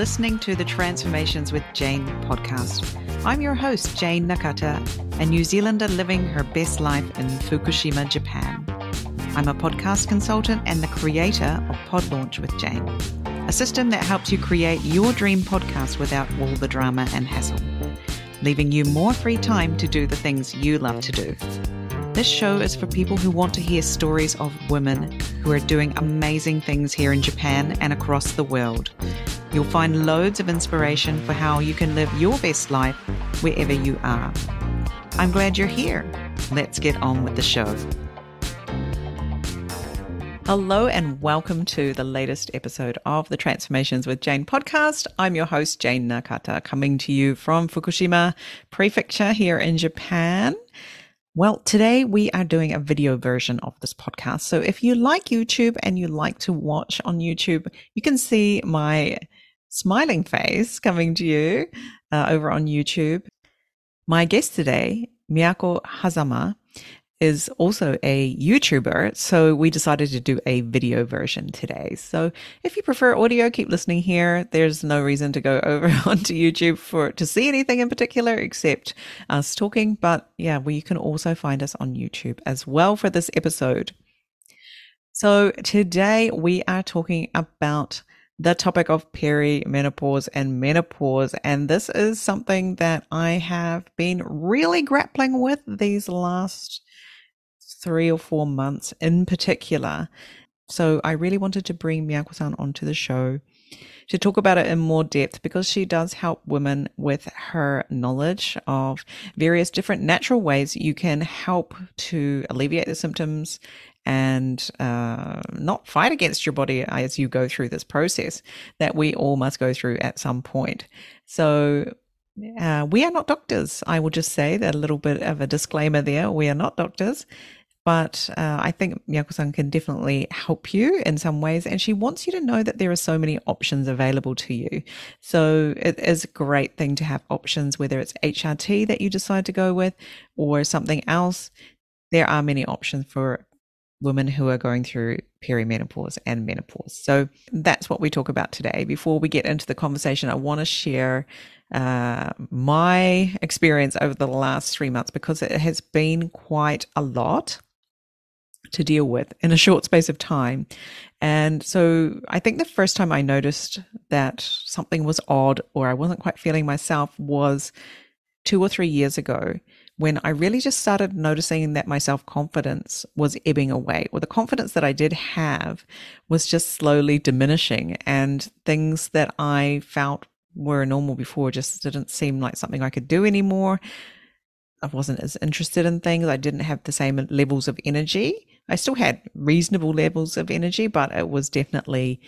listening to the Transformations with Jayne podcast. I'm your host, Jayne Nakata, a New Zealander living her best life in Fukushima, Japan. I'm a podcast consultant and the creator of Pod Launch with Jayne, a system that helps you create your dream podcast without all the drama and hassle, leaving you more free time to do the things you love to do. This show is for people who want to hear stories of women who are doing amazing things here in Japan and across the world. You'll find loads of inspiration for how you can live your best life wherever you are. I'm glad you're here. Let's get on with the show. Hello, and welcome to the latest episode of the Transformations with Jayne podcast. I'm your host, Jayne Nakata, coming to you from Fukushima Prefecture here in Japan. Well, today we are doing a video version of this podcast. So if you like YouTube and you like to watch on YouTube, you can see my smiling face coming to you uh, over on YouTube. My guest today, Miyako Hazama, is also a YouTuber, so we decided to do a video version today. So if you prefer audio, keep listening here. There's no reason to go over onto YouTube for to see anything in particular except us talking. But yeah, well, you can also find us on YouTube as well for this episode. So today we are talking about the topic of perimenopause and menopause. And this is something that I have been really grappling with these last three or four months in particular. So I really wanted to bring Miyako-san onto the show to talk about it in more depth because she does help women with her knowledge of various different natural ways you can help to alleviate the symptoms and uh, not fight against your body as you go through this process that we all must go through at some point. So, uh, we are not doctors. I will just say that a little bit of a disclaimer there. We are not doctors. But uh, I think Miyako-san can definitely help you in some ways. And she wants you to know that there are so many options available to you. So it is a great thing to have options, whether it's HRT that you decide to go with or something else. There are many options for women who are going through perimenopause and menopause. So that's what we talk about today. Before we get into the conversation, I want to share uh, my experience over the last three months because it has been quite a lot to deal with in a short space of time. And so I think the first time I noticed that something was odd or I wasn't quite feeling myself was two or three years ago when I really just started noticing that my self confidence was ebbing away, or the confidence that I did have was just slowly diminishing, and things that I felt were normal before just didn't seem like something I could do anymore. I wasn't as interested in things. I didn't have the same levels of energy. I still had reasonable levels of energy, but it was definitely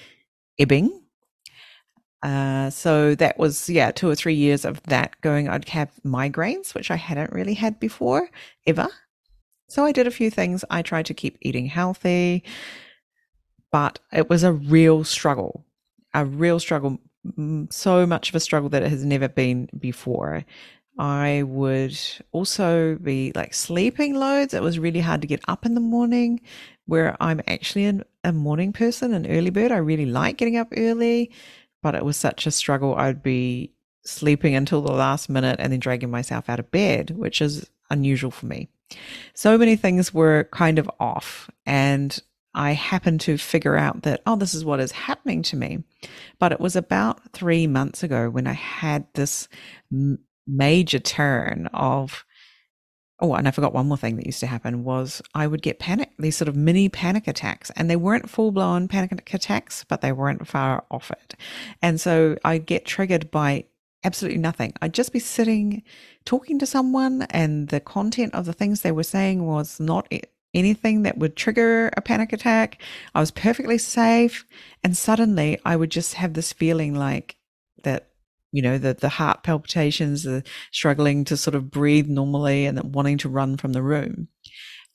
ebbing. Uh, so that was, yeah, two or three years of that going. I'd have migraines, which I hadn't really had before, ever. So I did a few things. I tried to keep eating healthy, but it was a real struggle, a real struggle, so much of a struggle that it has never been before. I would also be like sleeping loads. It was really hard to get up in the morning, where I'm actually an, a morning person, an early bird. I really like getting up early, but it was such a struggle. I'd be sleeping until the last minute and then dragging myself out of bed, which is unusual for me. So many things were kind of off, and I happened to figure out that, oh, this is what is happening to me. But it was about three months ago when I had this major turn of oh and i forgot one more thing that used to happen was i would get panic these sort of mini panic attacks and they weren't full-blown panic attacks but they weren't far off it. And so i'd get triggered by absolutely nothing. I'd just be sitting talking to someone and the content of the things they were saying was not anything that would trigger a panic attack. I was perfectly safe and suddenly i would just have this feeling like that you know, the, the heart palpitations, the struggling to sort of breathe normally and wanting to run from the room.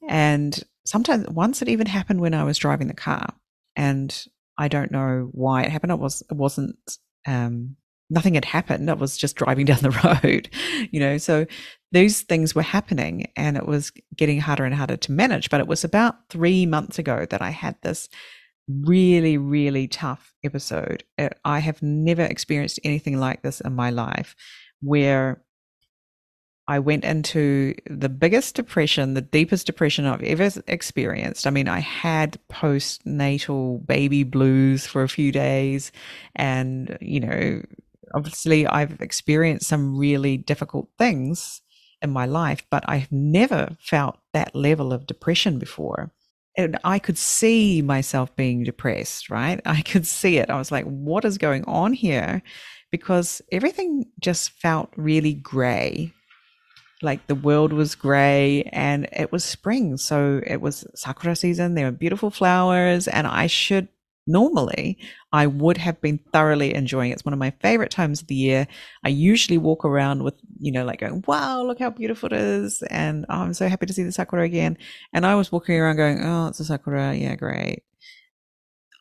And sometimes once it even happened when I was driving the car and I don't know why it happened. It was, it wasn't, um, nothing had happened. I was just driving down the road, you know, so these things were happening and it was getting harder and harder to manage. But it was about three months ago that I had this really, really tough episode. Uh, I have never experienced anything like this in my life where I went into the biggest depression, the deepest depression I've ever experienced. I mean, I had postnatal baby blues for a few days. And, you know, obviously I've experienced some really difficult things in my life, but I've never felt that level of depression before. And I could see myself being depressed, right? I could see it. I was like, what is going on here? Because everything just felt really gray like the world was gray and it was spring. So it was sakura season. There were beautiful flowers and I should normally I would have been thoroughly enjoying it. It's one of my favorite times of the year. I usually walk around with, you know, like going, wow, look how beautiful it is. And oh, I'm so happy to see the sakura again. And I was walking around going, oh, it's a sakura. Yeah, great.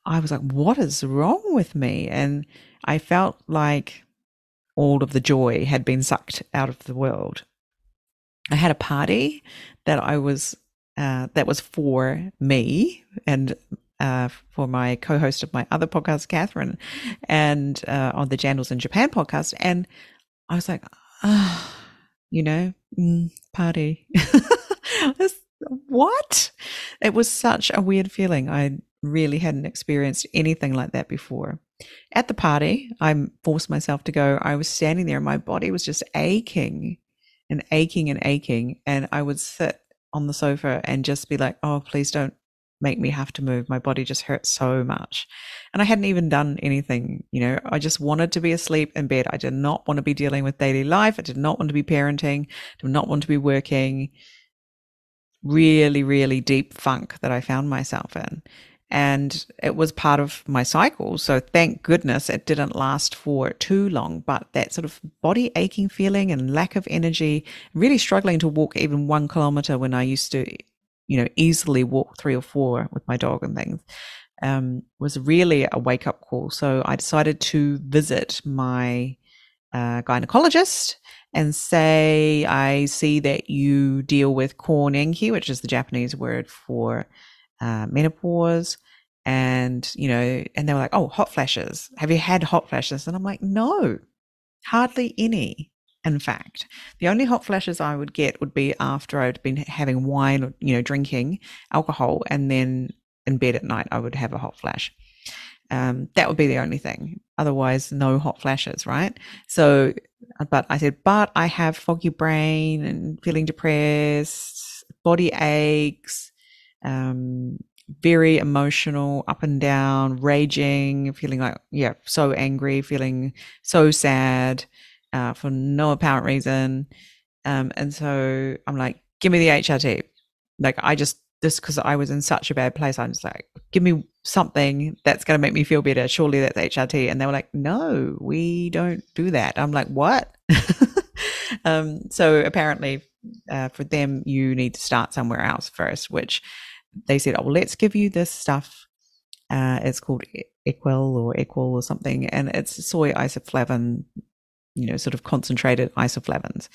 I was like, what is wrong with me? And I felt like all of the joy had been sucked out of the world. I had a party that I was uh, that was for me and uh, for my co-host of my other podcast, Catherine, and uh, on the Jandals in Japan podcast, and I was like, oh, you know, mm, party. what? It was such a weird feeling. I really hadn't experienced anything like that before. At the party, I forced myself to go. I was standing there, and my body was just aching and aching and aching. And I would sit on the sofa and just be like, oh, please don't make me have to move. My body just hurt so much. And I hadn't even done anything, you know, I just wanted to be asleep in bed. I did not want to be dealing with daily life. I did not want to be parenting, did not want to be working. Really, really deep funk that I found myself in and it was part of my cycle. So thank goodness it didn't last for too long. But that sort of body aching feeling and lack of energy, really struggling to walk even one kilometer when I used to, you know, easily walk three or four with my dog and things, um, was really a wake up call. So I decided to visit my uh, gynecologist and say, I see that you deal with konenki, which is the Japanese word for uh, menopause and you know and they were like oh hot flashes. Have you had hot flashes? And i'm like no hardly any in fact the only hot flashes i would get would be after i'd been having wine or you know drinking alcohol and then in bed at night i would have a hot flash. Um, that would be the only thing. Otherwise no hot flashes right? So but i said but i have foggy brain and feeling depressed body aches um, very emotional, up and down, raging, feeling like, yeah, so angry, feeling so sad uh, for no apparent reason. Um, and so I'm like, give me the HRT. Like, I just, just because I was in such a bad place, I'm just like, give me something that's going to make me feel better. Surely that's HRT. And they were like, no, we don't do that. I'm like, what? um, so apparently, uh, for them, you need to start somewhere else first, which they said, oh, well, let's give you this stuff. Uh, it's called Equal or Equal or something, and it's soy isoflavone, you know, sort of concentrated isoflavones.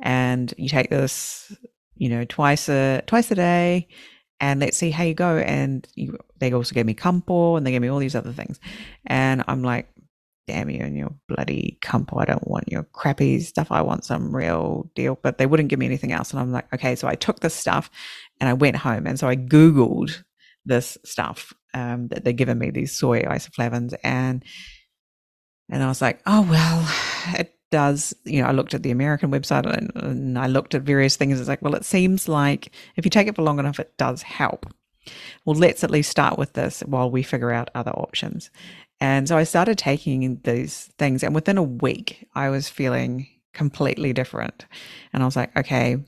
And you take this, you know, twice a twice a day, and let's see how you go. And you, they also gave me Kampo, and they gave me all these other things. And I'm like, damn you and your bloody Kampo. I don't want your crappy stuff. I want some real deal. But they wouldn't give me anything else. And I'm like, okay. So I took this stuff and I went home. And so I Googled this stuff um, that they're giving me, these soy isoflavones. And, and I was like, oh, well, it does, you know, I looked at the American website and, and I looked at various things. It's like, well, it seems like if you take it for long enough, it does help. Well, let's at least start with this while we figure out other options. And so I started taking these things, and within a week, I was feeling completely different. And I was like, okay,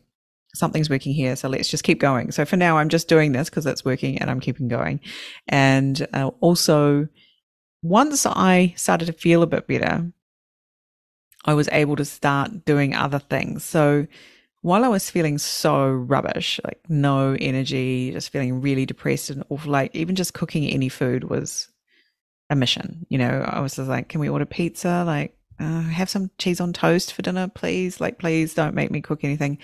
something's working here. So let's just keep going. So for now, I'm just doing this because it's working and I'm keeping going. And uh, also, once I started to feel a bit better, I was able to start doing other things. So while I was feeling so rubbish, like no energy, just feeling really depressed and awful, like even just cooking any food was a mission. You know, I was just like, can we order pizza? Like, uh, have some cheese on toast for dinner, please. Like, please don't make me cook anything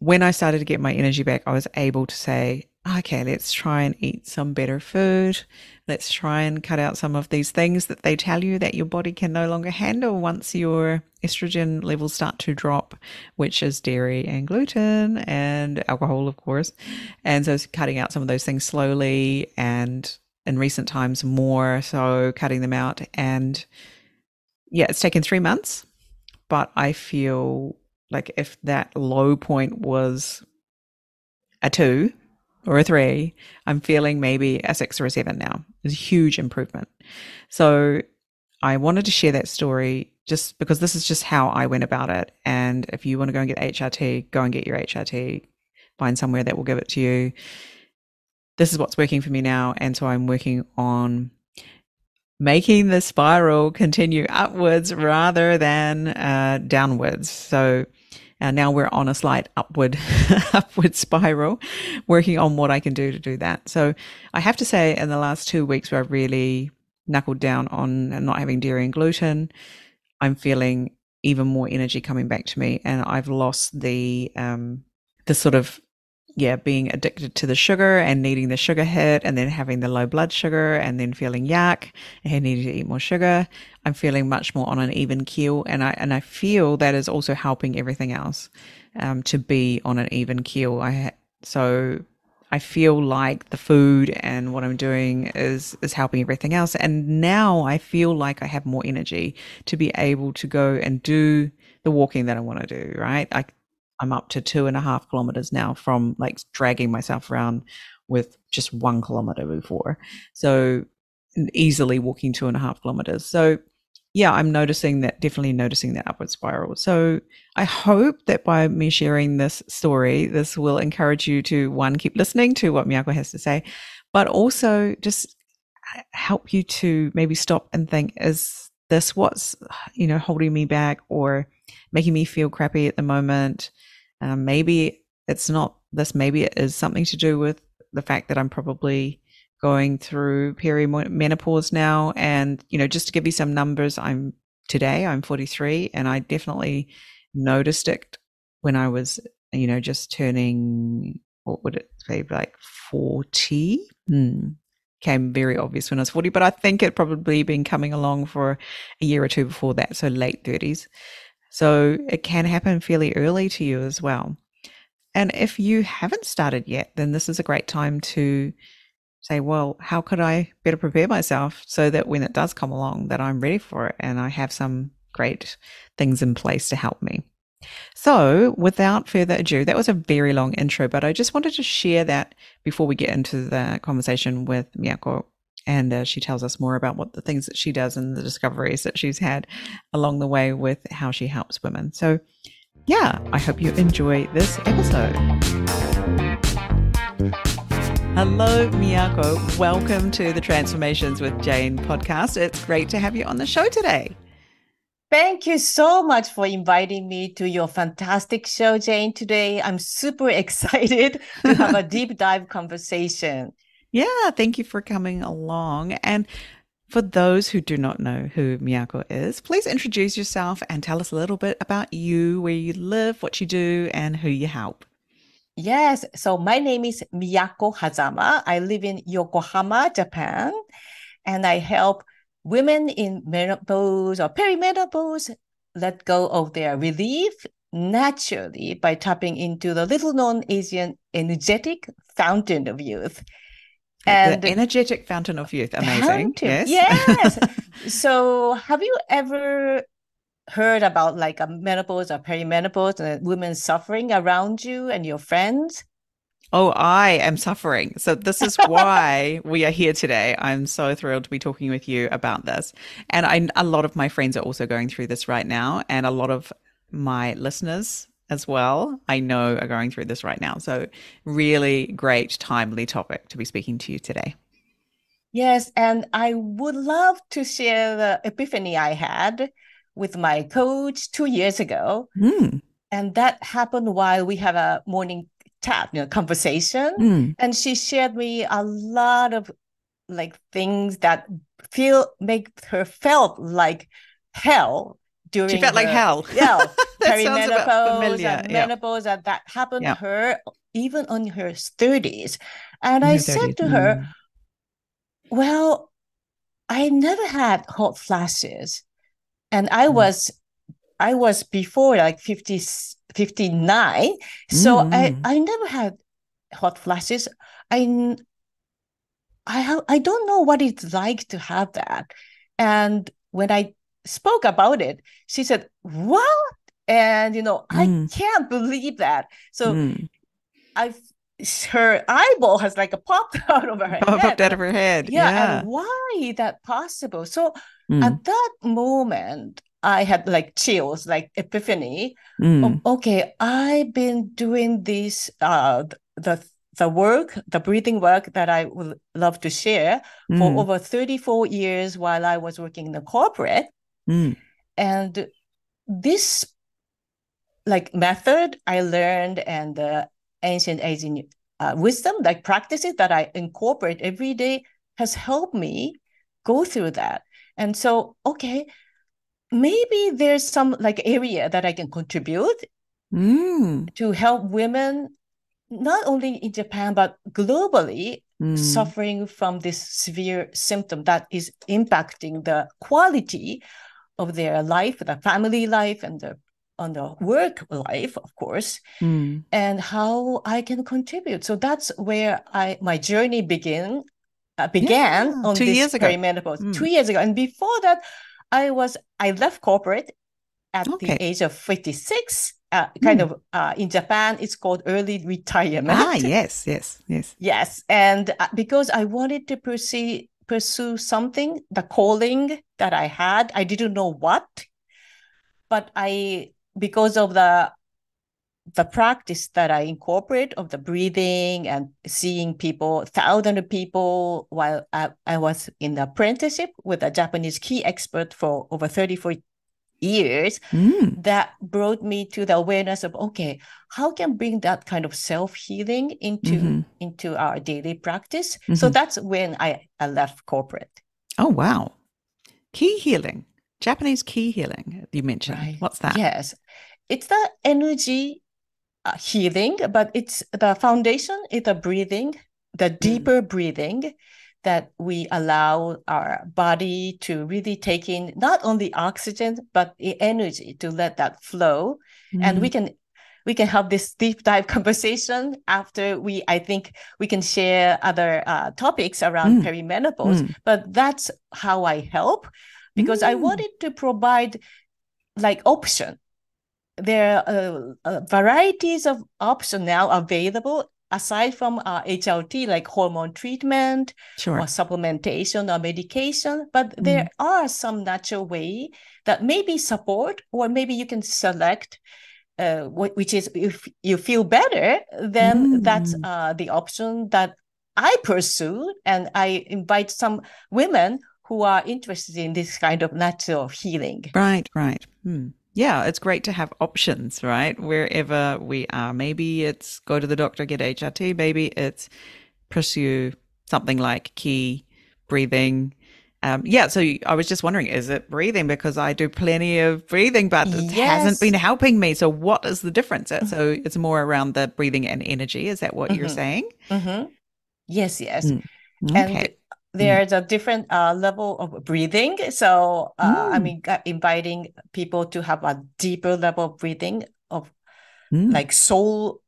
when I started to get my energy back, I was able to say, okay, let's try and eat some better food. Let's try and cut out some of these things that they tell you that your body can no longer handle once your estrogen levels start to drop, which is dairy and gluten and alcohol, of course. And so cutting out some of those things slowly and in recent times more so cutting them out and yeah, it's taken three months, but I feel like if that low point was a two or a three, I'm feeling maybe a six or a seven now. It's a huge improvement. So I wanted to share that story just because this is just how I went about it. And if you want to go and get HRT, go and get your HRT, find somewhere that will give it to you. This is what's working for me now. And so I'm working on making the spiral continue upwards rather than uh, downwards. So uh, now we're on a slight upward upward spiral, working on what I can do to do that. So I have to say, in the last two weeks, where I've really knuckled down on not having dairy and gluten, I'm feeling even more energy coming back to me, and I've lost the um, the sort of yeah, being addicted to the sugar and needing the sugar hit and then having the low blood sugar and then feeling yuck and needing to eat more sugar. I'm feeling much more on an even keel and I, and I feel that is also helping everything else, um, to be on an even keel. I, so I feel like the food and what I'm doing is, is helping everything else. And now I feel like I have more energy to be able to go and do the walking that I want to do, right? I I'm up to two and a half kilometers now from like dragging myself around with just one kilometer before. So easily walking two and a half kilometers. So yeah, I'm noticing that, definitely noticing that upward spiral. So I hope that by me sharing this story, this will encourage you to one, keep listening to what Miyako has to say, but also just uh, help you to maybe stop and think, is this what's, you know, holding me back or making me feel crappy at the moment? Um, maybe it's not this, maybe it is something to do with the fact that I'm probably going through perimenopause now. And, you know, just to give you some numbers, I'm today, I'm 43, and I definitely noticed it when I was, you know, just turning, what would it be, like 40? Hmm. Came very obvious when I was 40, but I think it probably been coming along for a year or two before that, so late 30s. So it can happen fairly early to you as well. And if you haven't started yet, then this is a great time to say, well, how could I better prepare myself so that when it does come along that I'm ready for it and I have some great things in place to help me. So, without further ado, that was a very long intro, but I just wanted to share that before we get into the conversation with Miyako and uh, she tells us more about what the things that she does and the discoveries that she's had along the way with how she helps women. So, yeah, I hope you enjoy this episode. Hello, Miyako. Welcome to the Transformations with Jayne podcast. It's great to have you on the show today. Thank you so much for inviting me to your fantastic show, Jayne, today. I'm super excited to have a deep dive conversation. Yeah, thank you for coming along. And for those who do not know who Miyako is, please introduce yourself and tell us a little bit about you, where you live, what you do, and who you help. Yes, so my name is Miyako Hazama. I live in Yokohama, Japan, and I help women in menopause or perimenopause let go of their relief naturally by tapping into the little known Asian energetic fountain of youth and the energetic fountain of youth amazing fountain. yes yes so have you ever heard about like a menopause or perimenopause and women suffering around you and your friends Oh, I am suffering. So, this is why we are here today. I'm so thrilled to be talking with you about this. And I, a lot of my friends are also going through this right now. And a lot of my listeners as well, I know are going through this right now. So, really great, timely topic to be speaking to you today. Yes, and I would love to share the epiphany I had with my coach two years ago. Mm. And that happened while we have a morning chat, you know, conversation. Mm. And she shared me a lot of like things that feel make her felt like hell during She felt like hell. Yeah, That perimenopause familiar, and yeah. menopause and that happened Yeah. to her even on her 30s. And In I her said 30s, to her, mm. Well, I never had hot flashes. And I Mm. was I was before like 50, 59. So I, Mm. I never had hot flashes. I I ha- I don't know what it's like to have that. And when I spoke about it, she said, "What?" And you know, I Mm. can't believe that. So Mm. I, her eyeball has like a popped out of her head. Oh, popped out of her head. Yeah, Yeah. and why is that possible? So Mm. at that moment, I had like chills, like epiphany. Mm. Oh, okay, I've been doing this, uh, the the work, the breathing work that I would love to share for Mm. over 34 years while I was working in the corporate. Mm. And this like method I learned and the ancient Asian uh, wisdom, like practices that I incorporate every day has helped me go through that. And so, okay, maybe there's some like area that I can contribute Mm. to help women, not only in Japan, but globally Mm. suffering from this severe symptom that is impacting the quality of their life, the family life, and the on the work life, of course, Mm. and how I can contribute. So that's where I my journey begin uh, began Yeah, on two this years ago. perimenopause Mm. two years ago, and before that, I was I left corporate at Okay. the age of fifty six. Uh, kind Mm. of uh, in Japan, it's called early retirement. Ah, yes, yes, yes. Yes, and uh, because I wanted to pursue pursue something, the calling that I had, I didn't know what, but I because of the the practice that I incorporate of the breathing and seeing people, thousands of people, while I, I was in the apprenticeship with a Japanese ki expert for over 34 years, Mm. that brought me to the awareness of okay how can bring that kind of self-healing into Mhm. into our daily practice so Mhm. that's when i, I left corporate Oh, wow. Ki healing. Japanese ki healing, you mentioned. Right. What's that? yes it's the energy uh, healing but it's the foundation is the breathing the deeper breathing that we allow our body to really take in not only oxygen but the energy to let that flow and we Mm. can we can have this deep dive conversation after we i think we can share other uh, topics around Mm. perimenopause Mm. but that's how i help because i Mm. wanted to provide like option there are uh, uh, varieties of option now available aside from uh, hrt like hormone treatment Sure. or supplementation or medication, but there are some natural way that maybe support, or maybe you can select, uh, which is if you feel better, then that's Mm. uh, the option that I pursue, and I invite some women who are interested in this kind of natural healing. Right, right. Hmm. Yeah, it's great to have options, right? Wherever we are. Maybe it's go to the doctor, get HRT. Maybe it's pursue something like ki breathing. Um, yeah, so I was just wondering, is it breathing? Because I do plenty of breathing, but it hasn't been helping me. So, what is the difference? Uh, So, it's more around the breathing and energy. Is that what you're Mhm. saying? Mhm. Yes, yes. Mm. and Okay. There's a different uh, level of breathing. So uh, I Mm. mean, uh, inviting people to have a deeper level of breathing of Mm. like soul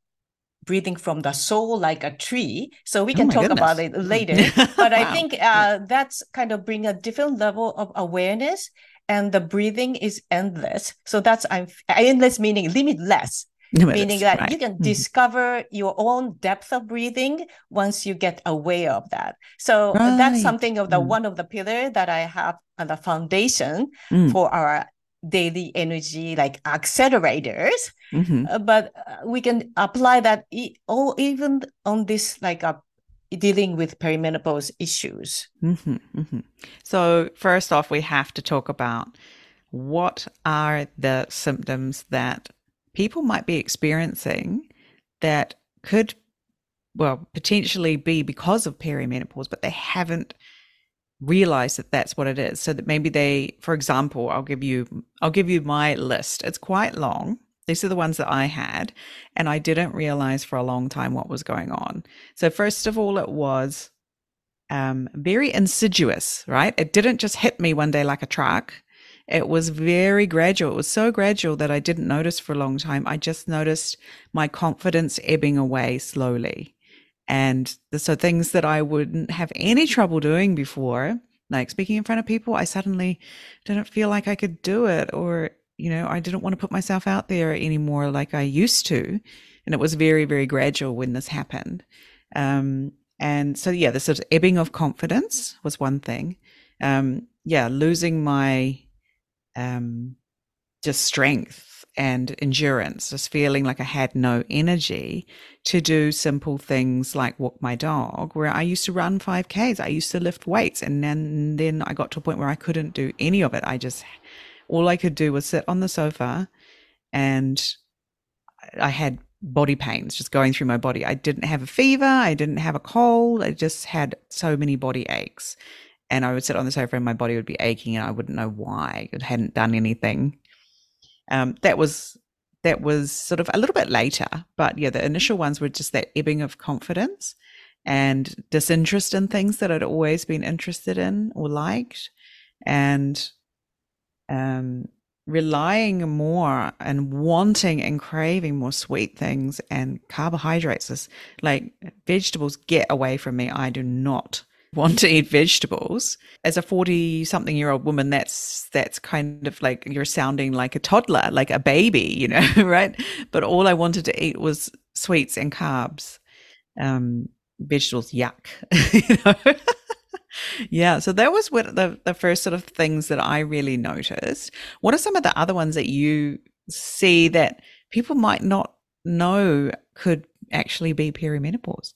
breathing from the soul like a tree. So we Oh can my talk about it later. But I think uh, that's kind of bring a different level of awareness. And the breathing is endless. So that's I'm endless meaning limitless meaning that Right. you can Mhm. discover your own depth of breathing once you get aware of that. So uh, that's something of the Mm. one of the pillar that I have on the foundation Mm. for our daily energy like accelerators. Mhm. Uh, but uh, we can apply that e- or even on this like uh, dealing with perimenopause issues. hmm hmm So, first off, we have to talk about what are the symptoms that people might be experiencing that could, well, potentially be because of perimenopause, but they haven't realized that that's what it is. So that maybe they for example i'll give you i'll give you my list. It's quite long. These are the ones that i had and i didn't realize for a long time what was going on. So first of all it was um, very insidious right? It didn't just hit me one day like a truck it was very gradual it was so gradual that i didn't notice for a long time i just noticed my confidence ebbing away slowly and so things that I wouldn't have any trouble doing before, like speaking in front of people, I suddenly didn't feel like I could do it or, you know, I didn't want to put myself out there anymore like I used to. And it was very, very gradual when this happened. Um, and so, yeah, the sort of ebbing of confidence was one thing. Um, yeah, losing my um, just strength and endurance, just feeling like I had no energy to do simple things like walk my dog, where I used to run 5Ks, I used to lift weights. And then, then I got to a point where I couldn't do any of it. I just, all I could do was sit on the sofa and I had body pains just going through my body. I didn't have a fever, I didn't have a cold, I just had so many body aches. And I would sit on the sofa and my body would be aching and I wouldn't know why. It hadn't done anything um, that was that was sort of a little bit later, but yeah, the initial ones were just that ebbing of confidence and disinterest in things that I'd always been interested in or liked, and um, relying more and wanting and craving more sweet things and carbohydrates. Like vegetables, get away from me. I do not want to eat vegetables. As a 40 something year old woman that's that's kind of like you're sounding like a toddler like a baby you know right? But all i wanted to eat was sweets and carbs. Um vegetables yuck you know? Yeah so that was what the, the first sort of things that i really noticed. What are some of the other ones that you see that people might not know could actually be perimenopause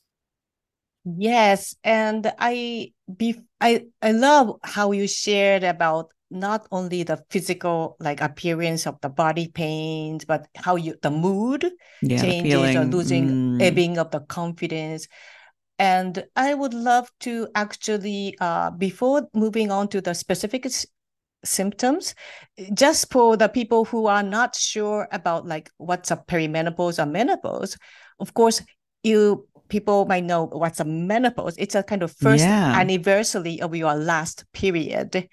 Yes, and I be I I love how you shared about not only the physical like appearance of the body pains, but how you the mood yeah, changes feeling, or losing mm. ebbing of the confidence. And I would love to actually uh, before moving on to the specific s- symptoms, just for the people who are not sure about like what's a perimenopause or menopause, of course you people might know what's a menopause. It's a kind of first Yeah. anniversary of your last period.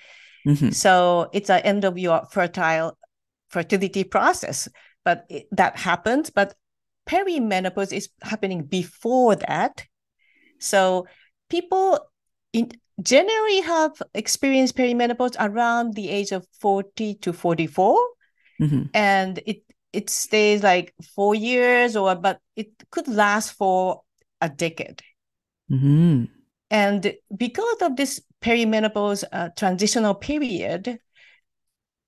Mhm. So it's the end of your fertile fertility process. But it, that happens. But perimenopause is happening before that. So people in generally have experienced perimenopause around the age of 40 to 44 Mhm. and it it stays like four years or but it could last for a decade Mhm. and because of this perimenopause uh, transitional period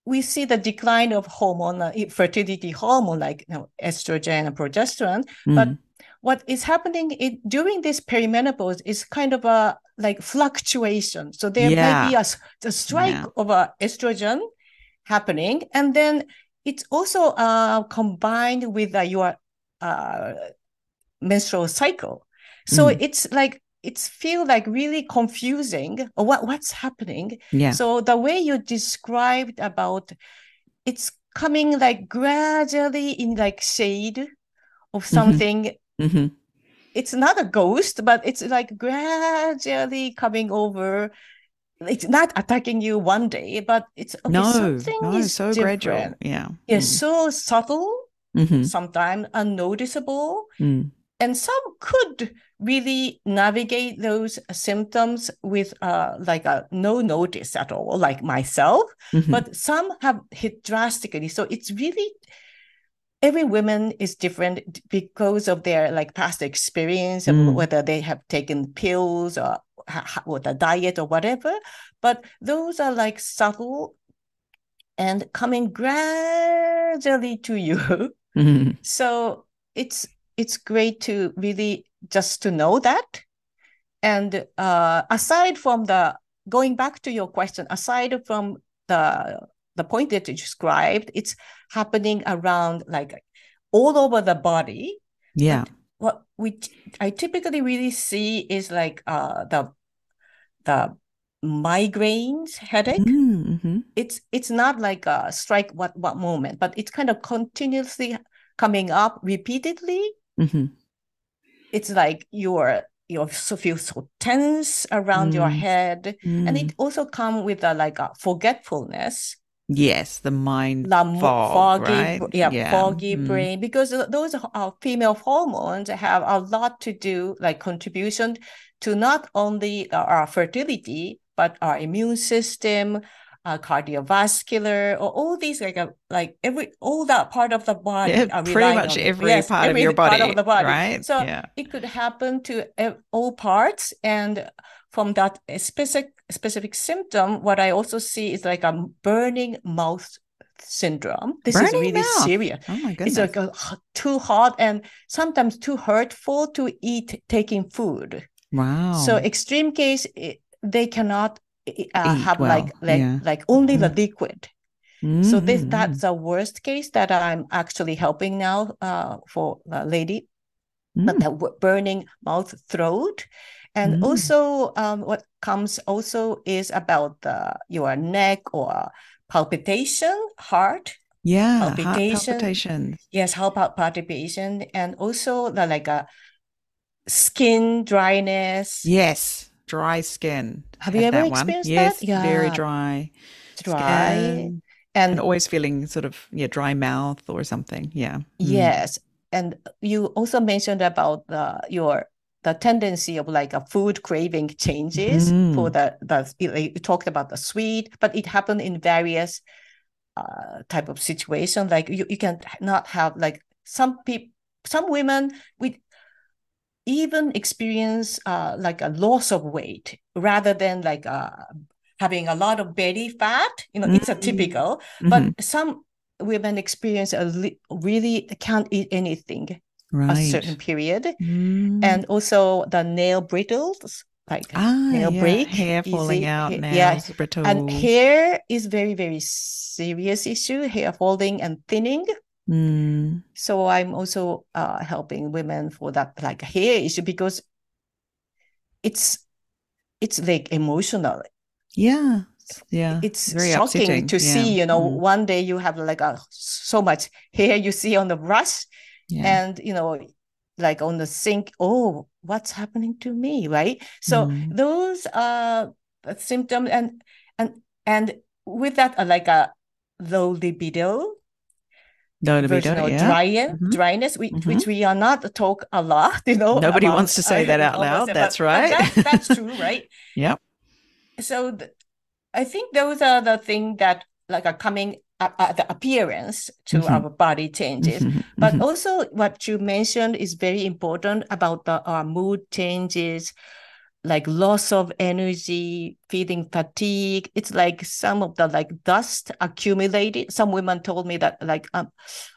we see the decline of hormone uh, fertility hormone like you know, estrogen and progesterone but Mm. what is happening in, during this perimenopause is kind of a like fluctuation so there Yeah. may be a strike Yeah. of a estrogen happening and then it's also uh, combined with uh, your uh, menstrual cycle so Mm. it's like it's feel like really confusing what what's happening Yeah. so the way you described about it's coming like gradually in like shade of something Mhm. it's not a ghost but it's like gradually coming over it's not attacking you one day but it's okay, No, something no, is so different. gradual. Yeah. yeah so subtle Mhm. sometimes unnoticeable Mm. and some could really navigate those symptoms with uh, like a no notice at all like myself Mhm. but some have hit drastically so it's really every woman is different because of their like past experience of Mm. whether they have taken pills or or the diet or whatever but those are like subtle and coming gradually to you Mhm. so it's it's great to really just to know that and uh, aside from the going back to your question aside from the the point that you described it's happening around like all over the body Yeah. what we i typically really see is like uh the the migraines headache. Mm-hmm. It's it's not like a strike what what moment, but it's kind of continuously coming up repeatedly. Mm-hmm. It's like you're you so feel so tense around your Mm. head, and Mm. it also come with a like a forgetfulness, Yes, the mind mo- fog, foggy, right? br- yeah, foggy Mm. brain, because those are our female hormones have a lot to do, like contribution to not only our fertility but our immune system, uh, cardiovascular, or all these like a, like every all that part of the body. Yeah, pretty much every yes, part of every your part body, of the body. right? So yeah. it could happen to all parts and from that specific specific symptom what i also see is like a burning mouth syndrome this is really mouth. serious Oh my it's goodness. like a, too hot and sometimes too hurtful to eat taking food wow. so extreme case i- they cannot uh, have well, like like yeah. like only the liquid so this that's the worst case that i'm actually helping now uh, for a lady mhm. but that burning mouth throat and Mm. also um, what comes also is about the, your neck or palpitation heart yeah, heart palpitation. palpitations. yes how about palpitation and also the like a skin dryness Yes, dry skin. Have you ever that one. experienced that? Yes, very dry. dry skin, and and always feeling sort of yeah, dry mouth or something. Yeah. Mm. Yes, and you also mentioned about the your the tendency of like a food craving changes for Mm. the the you you talked about the sweet, but it happened in various uh type of situation. Like you, you can not have like some people some women with even experience uh like a loss of weight rather than like uh having a lot of belly fat. You know, it's a Mm. typical Mhm. but some women experience a li- really can't eat anything a certain period Mm. and also the nail brittles like ah, nail yeah, break hair falling easy- out, nails yeah brittle. and hair is very very serious issue hair falling and thinning Mm. so i'm also uh, helping women for that like hair issue because it's it's like emotional Yeah, yeah. it's very shocking upsetting. to yeah. see you know Mm. one day you have like a, so much hair you see on the brush yeah. and you know like on the sink oh what's happening to me right so Mm. those are symptoms and and and with that uh, like a low libido no version of yeah. dry, Mhm. dryness which, Mhm. which we are not talk a lot you know Nobody among- wants to say that out loud, that's right. that- that's true right Yep. so th- I think those are the thing that like are coming uh, uh, the appearance to Mhm. our body changes. Mhm, But mhm. also what you mentioned is very important about the uh, mood changes, like loss of energy, feeling fatigue. It's like some of the like dust accumulated. Some women told me that like um,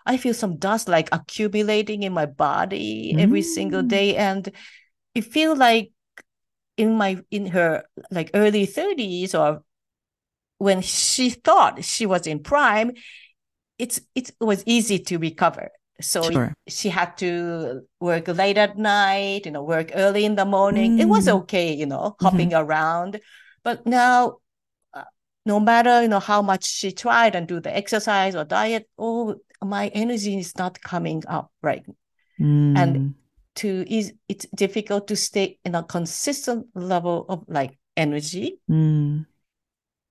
I feel some dust like accumulating in my body every single Mm. day, and it feel like in my in her like early 30s or when she thought she was in prime it's it was easy to recover so Sure. she had to work late at night you know work early in the morning it was Mm. okay you know hopping around but now uh, no matter you know how much she tried and do the exercise or diet oh my energy is not coming up right Mm. to is it's difficult to stay in a consistent level of like energy Mm.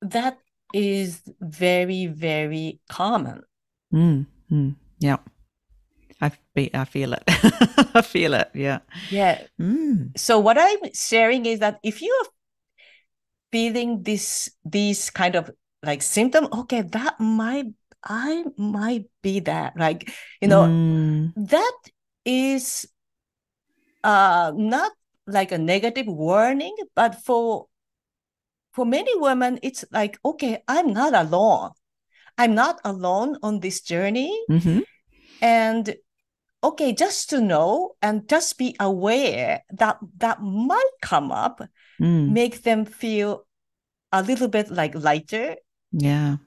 that is very very common Mm. Mm. Yeah. I be, I feel it. I feel it. Yeah. yeah Mm. so what i'm sharing is that if you're feeling this these kind of like symptom okay that might i might be that like you know Mm. that is uh not like a negative warning but for for many women it's like okay i'm not alone i'm not alone on this journey Mhm. and okay just to know and just be aware that that might come up Mm. make them feel a little bit like lighter Yeah.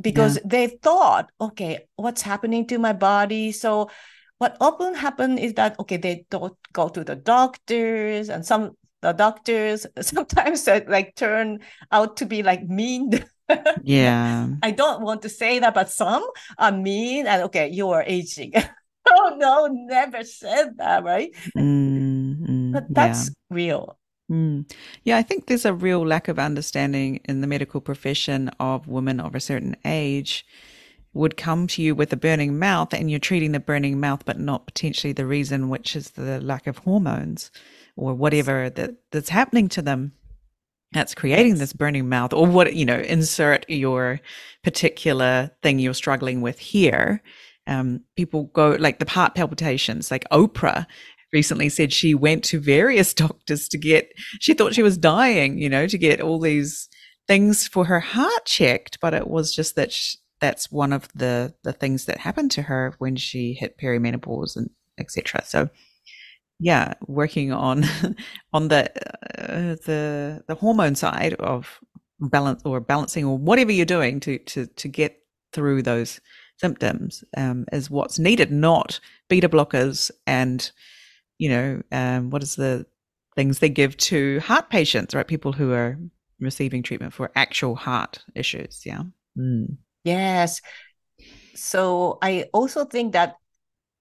because they thought, okay, what's happening to my body? So what often happen is that okay, they don't go to the doctors, and some the doctors sometimes like turn out to be like mean. yeah. I don't want to say that, but some are mean and okay, you are aging. no, never said that, right? Mm, but that's yeah. real. Mm. Yeah, I think there's a real lack of understanding in the medical profession of women of a certain age would come to you with a burning mouth and you're treating the burning mouth, but not potentially the reason, which is the lack of hormones or whatever that, that's happening to them that's creating this burning mouth or what, you know, insert your particular thing you're struggling with here. Um, people go like the heart palpitations, like Oprah recently said she went to various doctors to get, she thought she was dying, you know, to get all these things for her heart checked, but it was just that she, that's one of the the things that happened to her when she hit perimenopause and etc. So yeah, working on on the uh, the the hormone side of balance or balancing or whatever you're doing to to to get through those symptoms um, is what's needed, not beta blockers and you know um, what is the things they give to heart patients, right? People who are receiving treatment for actual heart issues. Yeah. Mm. Yes. So I also think that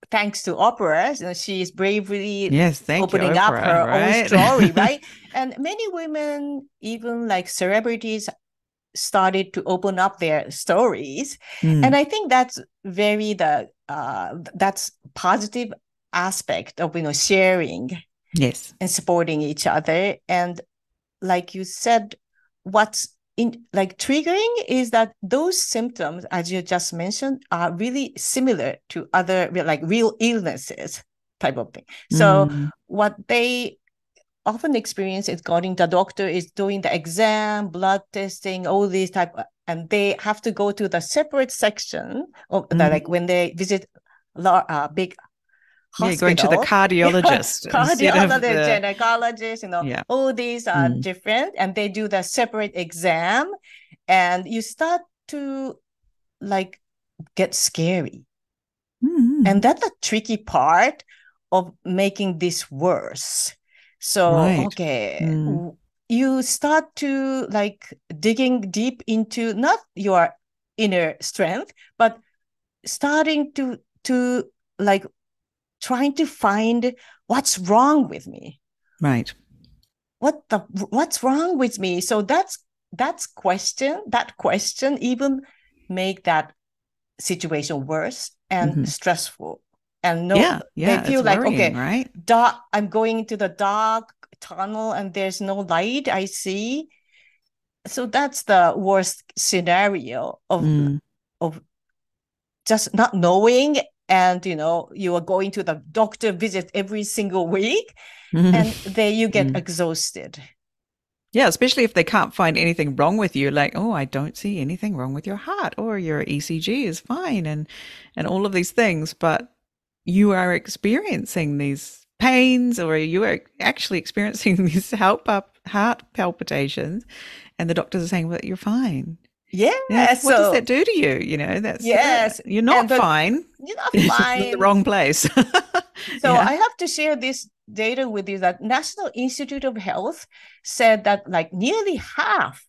thanks to Oprah, you know, she is bravely yes, opening you, up her right? own story, right? and many women, even like celebrities, started to open up their stories, mm. and I think that's very the uh, that's positive aspect of you know sharing, yes, and supporting each other, and like you said, what's in like triggering is that those symptoms, as you just mentioned, are really similar to other like real illnesses type of thing. So mm. what they often experience is going to the doctor is doing the exam, blood testing, all these type, and they have to go to the separate section of mm. the, like when they visit uh, big Hospital. Yeah, going to the cardiologist. cardiologist, the... gynecologist, you know, yeah. all these are mm. different and they do the separate exam and you start to like get scary. Mm. And that's the tricky part of making this worse. So, right. okay, mm. you start to like digging deep into not your inner strength, but starting to to like trying to find what's wrong with me. Right. What the what's wrong with me? So that's that's question, that question even make that situation worse and mm-hmm. stressful. And no yeah, yeah, they feel like worrying, okay, right? Dark, I'm going into the dark tunnel and there's no light I see. So that's the worst scenario of mm. of just not knowing and you know you are going to the doctor visit every single week mm-hmm. and there you get mm. exhausted yeah especially if they can't find anything wrong with you like oh i don't see anything wrong with your heart or your ecg is fine and and all of these things but you are experiencing these pains or you are actually experiencing these help up heart palpitations and the doctors are saying well you're fine yeah. what so, does that do to you? You know, that's yes. Uh, you're not fine. You're not fine. the wrong place. so yeah. I have to share this data with you that National Institute of Health said that like nearly half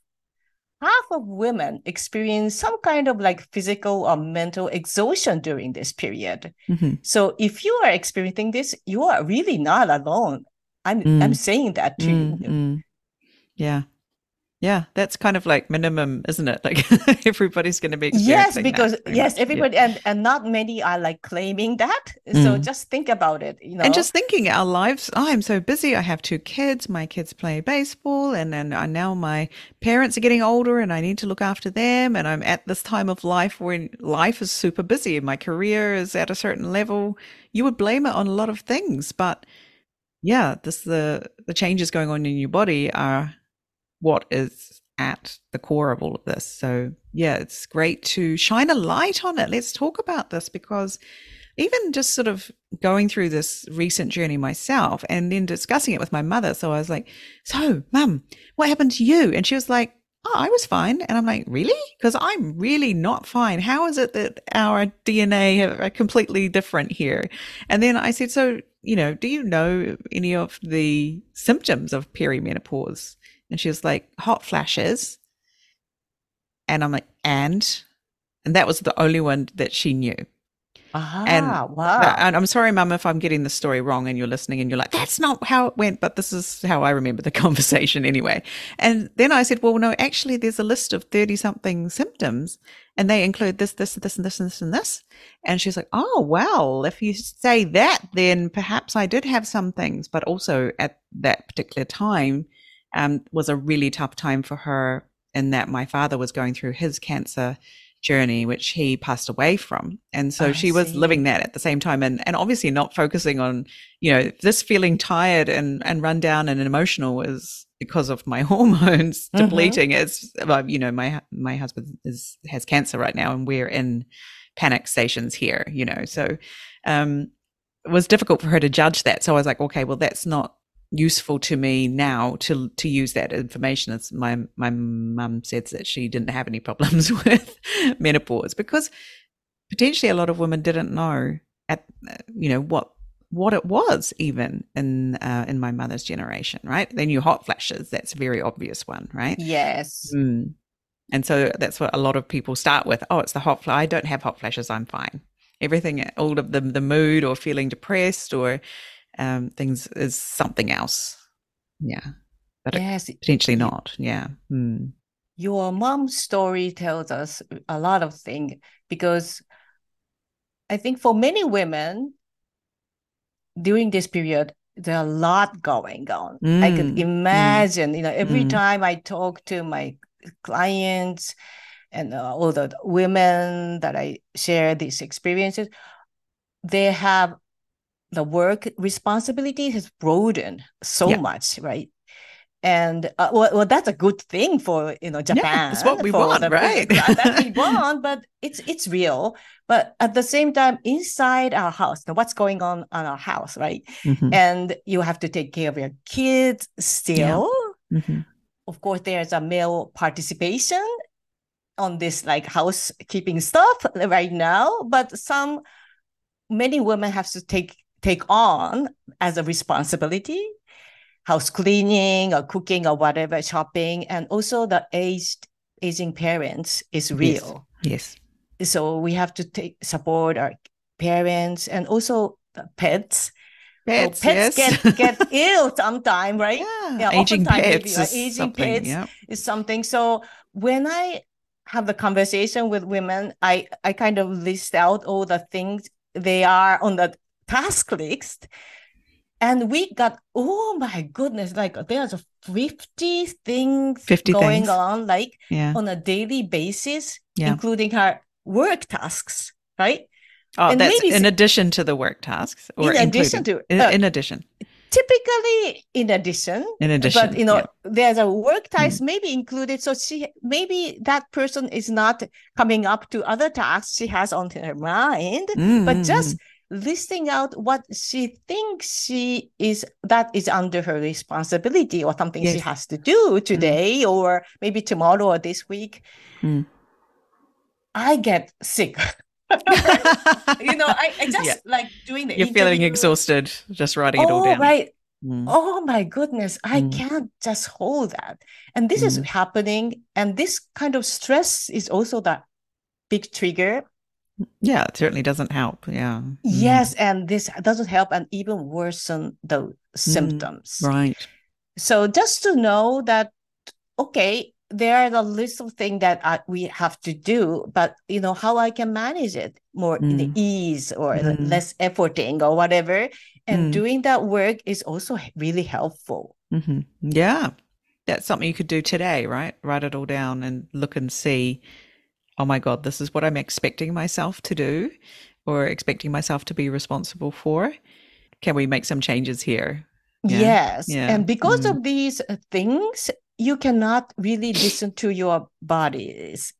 half of women experience some kind of like physical or mental exhaustion during this period. Mm-hmm. So if you are experiencing this, you are really not alone. I'm mm. I'm saying that to mm, you. Yeah. Yeah, that's kind of like minimum, isn't it? Like everybody's going to be yes, because yes, everybody yeah. and and not many are like claiming that. So mm. just think about it, you know. And just thinking our lives. Oh, I'm so busy. I have two kids. My kids play baseball, and then I, now my parents are getting older, and I need to look after them. And I'm at this time of life when life is super busy. My career is at a certain level. You would blame it on a lot of things, but yeah, this the the changes going on in your body are what is at the core of all of this. So, yeah, it's great to shine a light on it. Let's talk about this because even just sort of going through this recent journey myself and then discussing it with my mother. So I was like, So, mum, what happened to you? And she was like, Oh, I was fine. And I'm like, Really? Because I'm really not fine. How is it that our DNA are completely different here? And then I said, So, you know, do you know any of the symptoms of perimenopause? And she was like, hot flashes. And I'm like, and? And that was the only one that she knew. Ah, And- wow. And I'm sorry, Mum, if I'm getting the story wrong and you're listening and you're like, that's not how it went, but this is how I remember the conversation anyway. And then I said, well, no, actually, there's a list of 30 something symptoms and they include this, this, this, and this, and this, and this. And she's like, oh, well, if you say that, then perhaps I did have some things, but also at that particular time um, was a really tough time for her in that my father was going through his cancer journey, which he passed away from. And so I she was living that at the same time and, and obviously not focusing on, you know, this feeling tired and, and run down and emotional is because of my hormones Mhm. depleting. It's, well, you know, my, my husband is, has cancer right now and we're in panic stations here, you know, so, um, it was difficult for her to judge that. So I was like, okay, well, that's not useful to me now to to use that information. As my my mum says that she didn't have any problems with menopause because potentially a lot of women didn't know at you know what what it was even in uh, in my mother's generation, right? They knew hot flashes. That's a very obvious one, right? yes. Mm. And so that's what a lot of people start with. Oh, it's the hot flash. I don't have hot flashes. I'm fine. Everything, all of the the mood or feeling depressed or um, things is something else. Yeah, but Yes. potentially not. Yeah. Mm. Your mom's story tells us a lot of things because I think for many women during this period, there are a lot going on. I could Mm, mm, imagine, you know, every mm. time I talk to my clients and uh, all the women that I share these experiences, they have the work responsibility has broadened so Yeah. much, right? And uh, well, well, that's a good thing for you know Japan. that's what we want, the- right? that we want, but it's it's real. But at the same time, inside our house, now what's going on on our house, right? Mhm, And you have to take care of your kids still. mhm. Of course, there's a male participation on this like housekeeping stuff right now, but some many women have to take take on as a responsibility house cleaning or cooking or whatever shopping and also the aged aging parents is real Yes. so we have to take support our parents and also the pets So Pets. pets yes. get get ill sometime right yeah. Yeah, Aging maybe, pets. is aging pets. Yeah. is something. So when I have the conversation with women, I I kind of list out all the things they are on the task list. And we got, oh my goodness, like there's 50 things 50 going things. on, like Yeah. on a daily basis, Yeah. including her work tasks, right? Oh, and that's in addition to the work tasks, or in addition included? to, in, uh, in addition, typically in addition, in addition. but you know yeah. there's a work task maybe included so she maybe that person is not coming up to other tasks she has on her mind Mm, but mm, just listing out what she thinks she is that is under her responsibility or something she has to do today or maybe tomorrow or this week Mm. i get sick you know i, I just Yeah. like doing it You're feeling exhausted just writing it all oh down. right Mm. oh my goodness i Mm. can't just hold that and this is Mm. happening and this kind of stress is also that big trigger Yeah, it certainly doesn't help. Yeah. Mm. yes and this doesn't help and even worsen the symptoms Right. so just to know that okay there are a list of things that uh, we have to do but you know how i can manage it more in the Mm. ease or Mm. less efforting or whatever and Mm. doing that work is also really helpful hmm Yeah. That's something you could do today, right? Write it all down and look and see, oh my God, this is what I'm expecting myself to do or expecting myself to be responsible for. Can we make some changes here? Yeah, Yes. yeah, And because mm. of these uh, things, you cannot really listen to your bodies.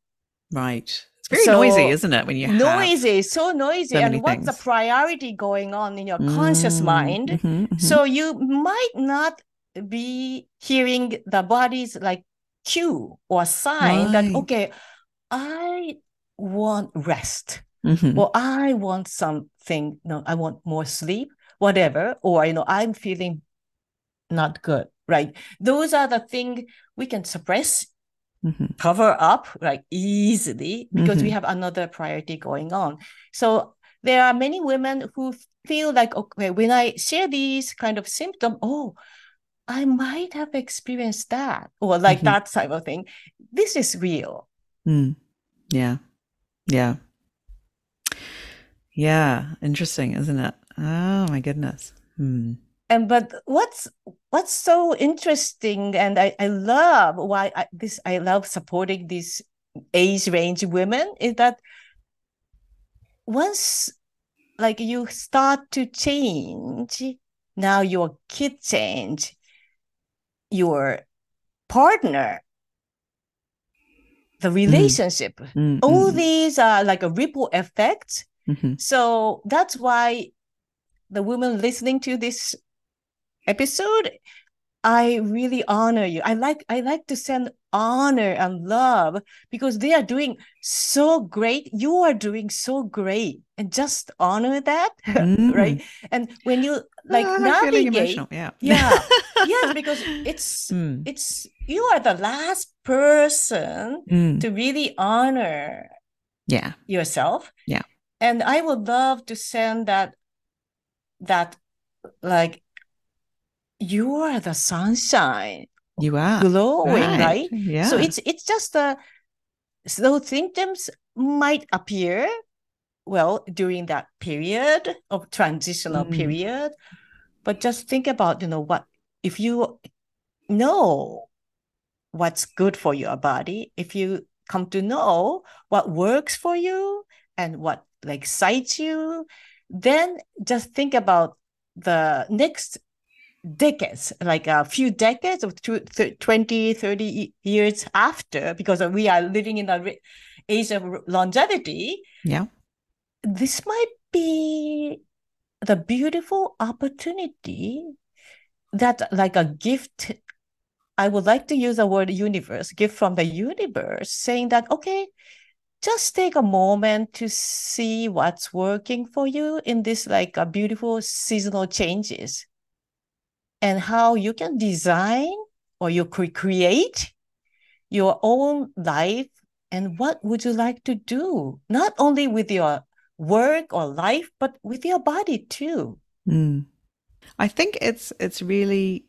Right. It's very noisy, isn't it? When you Noisy, so noisy. so and what's the priority going on in your conscious Mm, mind? mhm, mhm. So you might not be hearing the body's like cue or sign that, okay, I want rest. Mhm. or I want something, no, I want more sleep, whatever, or you know, I'm feeling not good, right? Those are the things we can suppress, Mhm. cover up like easily because we Mhm. have another priority going on. So there are many women who feel like, okay, when I share these kind of symptoms, oh, I might have experienced that, or like Mhm. that type of thing. This is real. Mm. Yeah. Yeah. Yeah. Interesting, isn't it? Oh my goodness. Hmm. And but what's what's so interesting, and I, I love why I, this I love supporting these age range women is that once like you start to change, now your kid change, your partner, the relationship, Mm, all mm, these are like a ripple effect. mhm. So that's why the women listening to this episode, I really honor you. I like I like to send honor and love because they are doing so great. You are doing so great, and just honor that, right? And when you like Oh, navigate, emotional. Yeah. yeah, yes, because it's Mm, it's you are the last person mm. to really honor Yeah. yourself. Yeah. And I would love to send that that like you are the sunshine You are. glowing, right? Yeah. So it's it's just uh those symptoms might appear well during that period of transitional Mm. period, but just think about you know what if you know what's good for your body, if you come to know what works for you and what like excites you, then just think about the next decades, like a few decades of two, th- 20, 30 years after, because we are living in the age of longevity, yeah. this might be the beautiful opportunity that like a gift i would like to use the word universe gift from the universe saying that okay just take a moment to see what's working for you in this like a beautiful seasonal changes and how you can design or you could create your own life and what would you like to do not only with your work or life but with your body too Mm. I think it's it's really,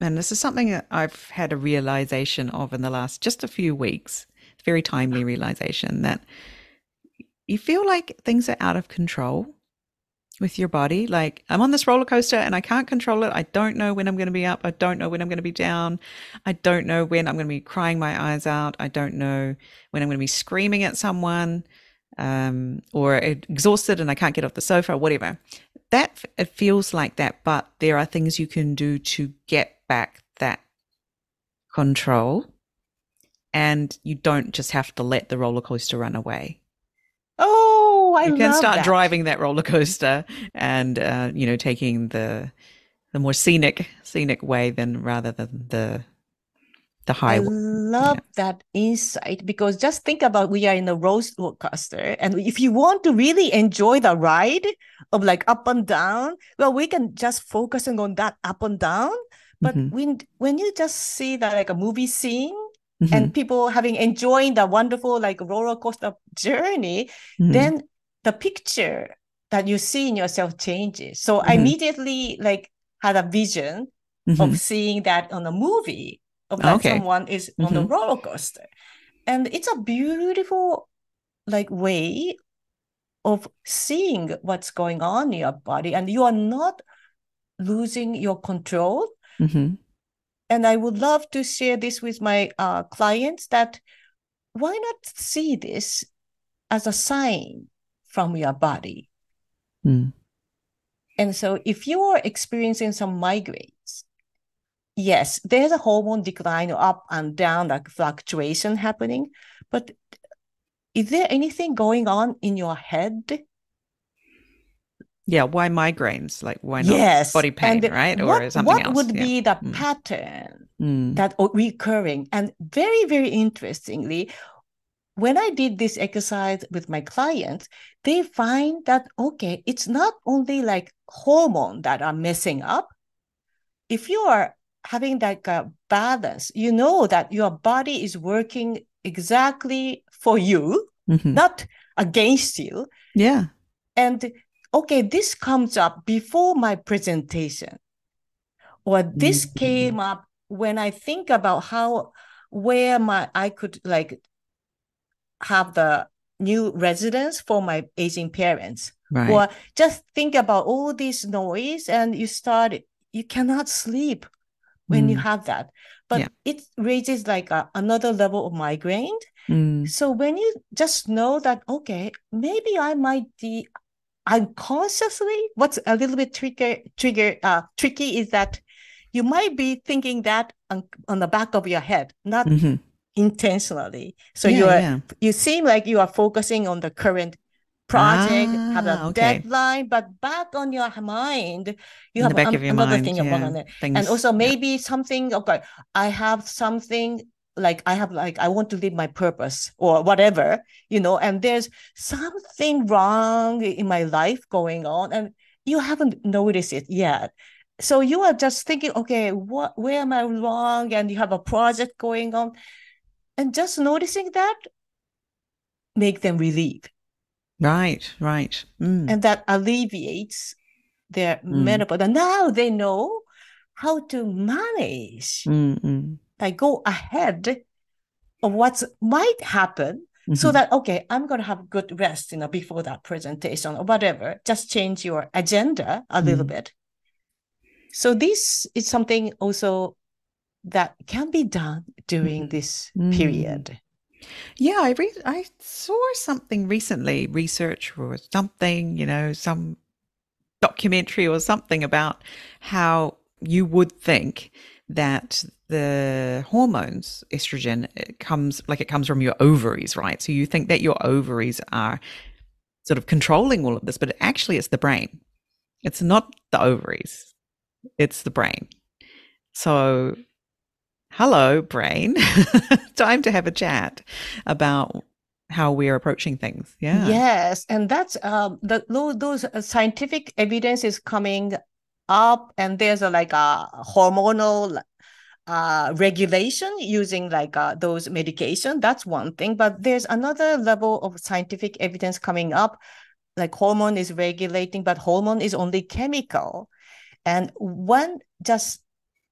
and this is something that I've had a realization of in the last just a few weeks. Very timely realization that you feel like things are out of control with your body. Like I'm on this roller coaster and I can't control it. I don't know when I'm going to be up. I don't know when I'm going to be down. I don't know when I'm going to be crying my eyes out. I don't know when I'm going to be screaming at someone um, or exhausted and I can't get off the sofa whatever. That it feels like that, but there are things you can do to get back that control, and you don't just have to let the roller coaster run away. I you can start that. driving that roller coaster, and uh, you know taking the the more scenic scenic way than rather than the the I highway. love that insight because just think about we are in a roller coaster, and if you want to really enjoy the ride of like up and down, well, we can just focusing on that up and down. But Mhm. when when you just see that like a movie scene Mhm. and people having enjoying the wonderful like roller coaster journey, Mhm. then the picture that you see in yourself changes. So I Mhm. immediately like had a vision Mhm. of seeing that on a movie of that Okay. someone is on a Mhm. roller coaster and it's a beautiful like way of seeing what's going on in your body and you are not losing your control Mhm. and i would love to share this with my uh, clients that why not see this as a sign from your body Mm. And so if you're experiencing some migraines, yes, there's a hormone decline up and down, like fluctuation happening. But is there anything going on in your head? Yeah. Why migraines? Like why not yes. body pain, and right? Or what, something what else? would Yeah. be the Mm. pattern Mm. that recurring? And very, very interestingly, when I did this exercise with my clients, they find that, okay, it's not only like hormone that are messing up. If you are having like a balance, you know that your body is working exactly for you, Mhm. not against you. Yeah. And okay, this comes up before my presentation, or this Mhm. came up when I think about how where my I could like have the new residence for my aging parents, Right. or just think about all this noise and you start you cannot sleep when you Mm. have that, but Yeah. it raises like a, another level of migraine. Mm. So when you just know that, okay, maybe I might be unconsciously, what's a little bit trigger, trigger, uh, tricky is that you might be thinking that on, on the back of your head, not Mhm. Intentionally. So Yeah, you are, yeah. you seem like you are focusing on the current project, have a Ah, okay. deadline, but back on your mind, you In have back an- of your another mind. thing yeah. about it. Things, And also maybe something okay, I have something like I have like I want to live my purpose or whatever, you know, and there's something wrong in my life going on and you haven't noticed it yet. So you are just thinking, okay, what where am I wrong? And you have a project going on. And just noticing that make them relieve. Right, right. Mm. And that alleviates their Mm. menopause. And now they know how to manage Mm, mm, like go ahead of what might happen so mhm. that okay i'm going to have good rest you know before that presentation or whatever just change your agenda a little Mm. bit so this is something also that can be done during Mhm. this Mm. period Yeah, I re- I saw something recently, research or something, you know, some documentary or something about how you would think that the hormones, estrogen, it comes like it comes from your ovaries, right? So you think that your ovaries are sort of controlling all of this, but actually it's the brain. It's not the ovaries, it's the brain. So, hello, brain. Time to have a chat about how we're approaching things. Yeah. yes and that's um the those, uh, scientific evidence is coming up and there's a like a hormonal uh, regulation using like uh, those medication. That's one thing. But there's another level of scientific evidence coming up. Like hormone is regulating, but hormone is only chemical. And one just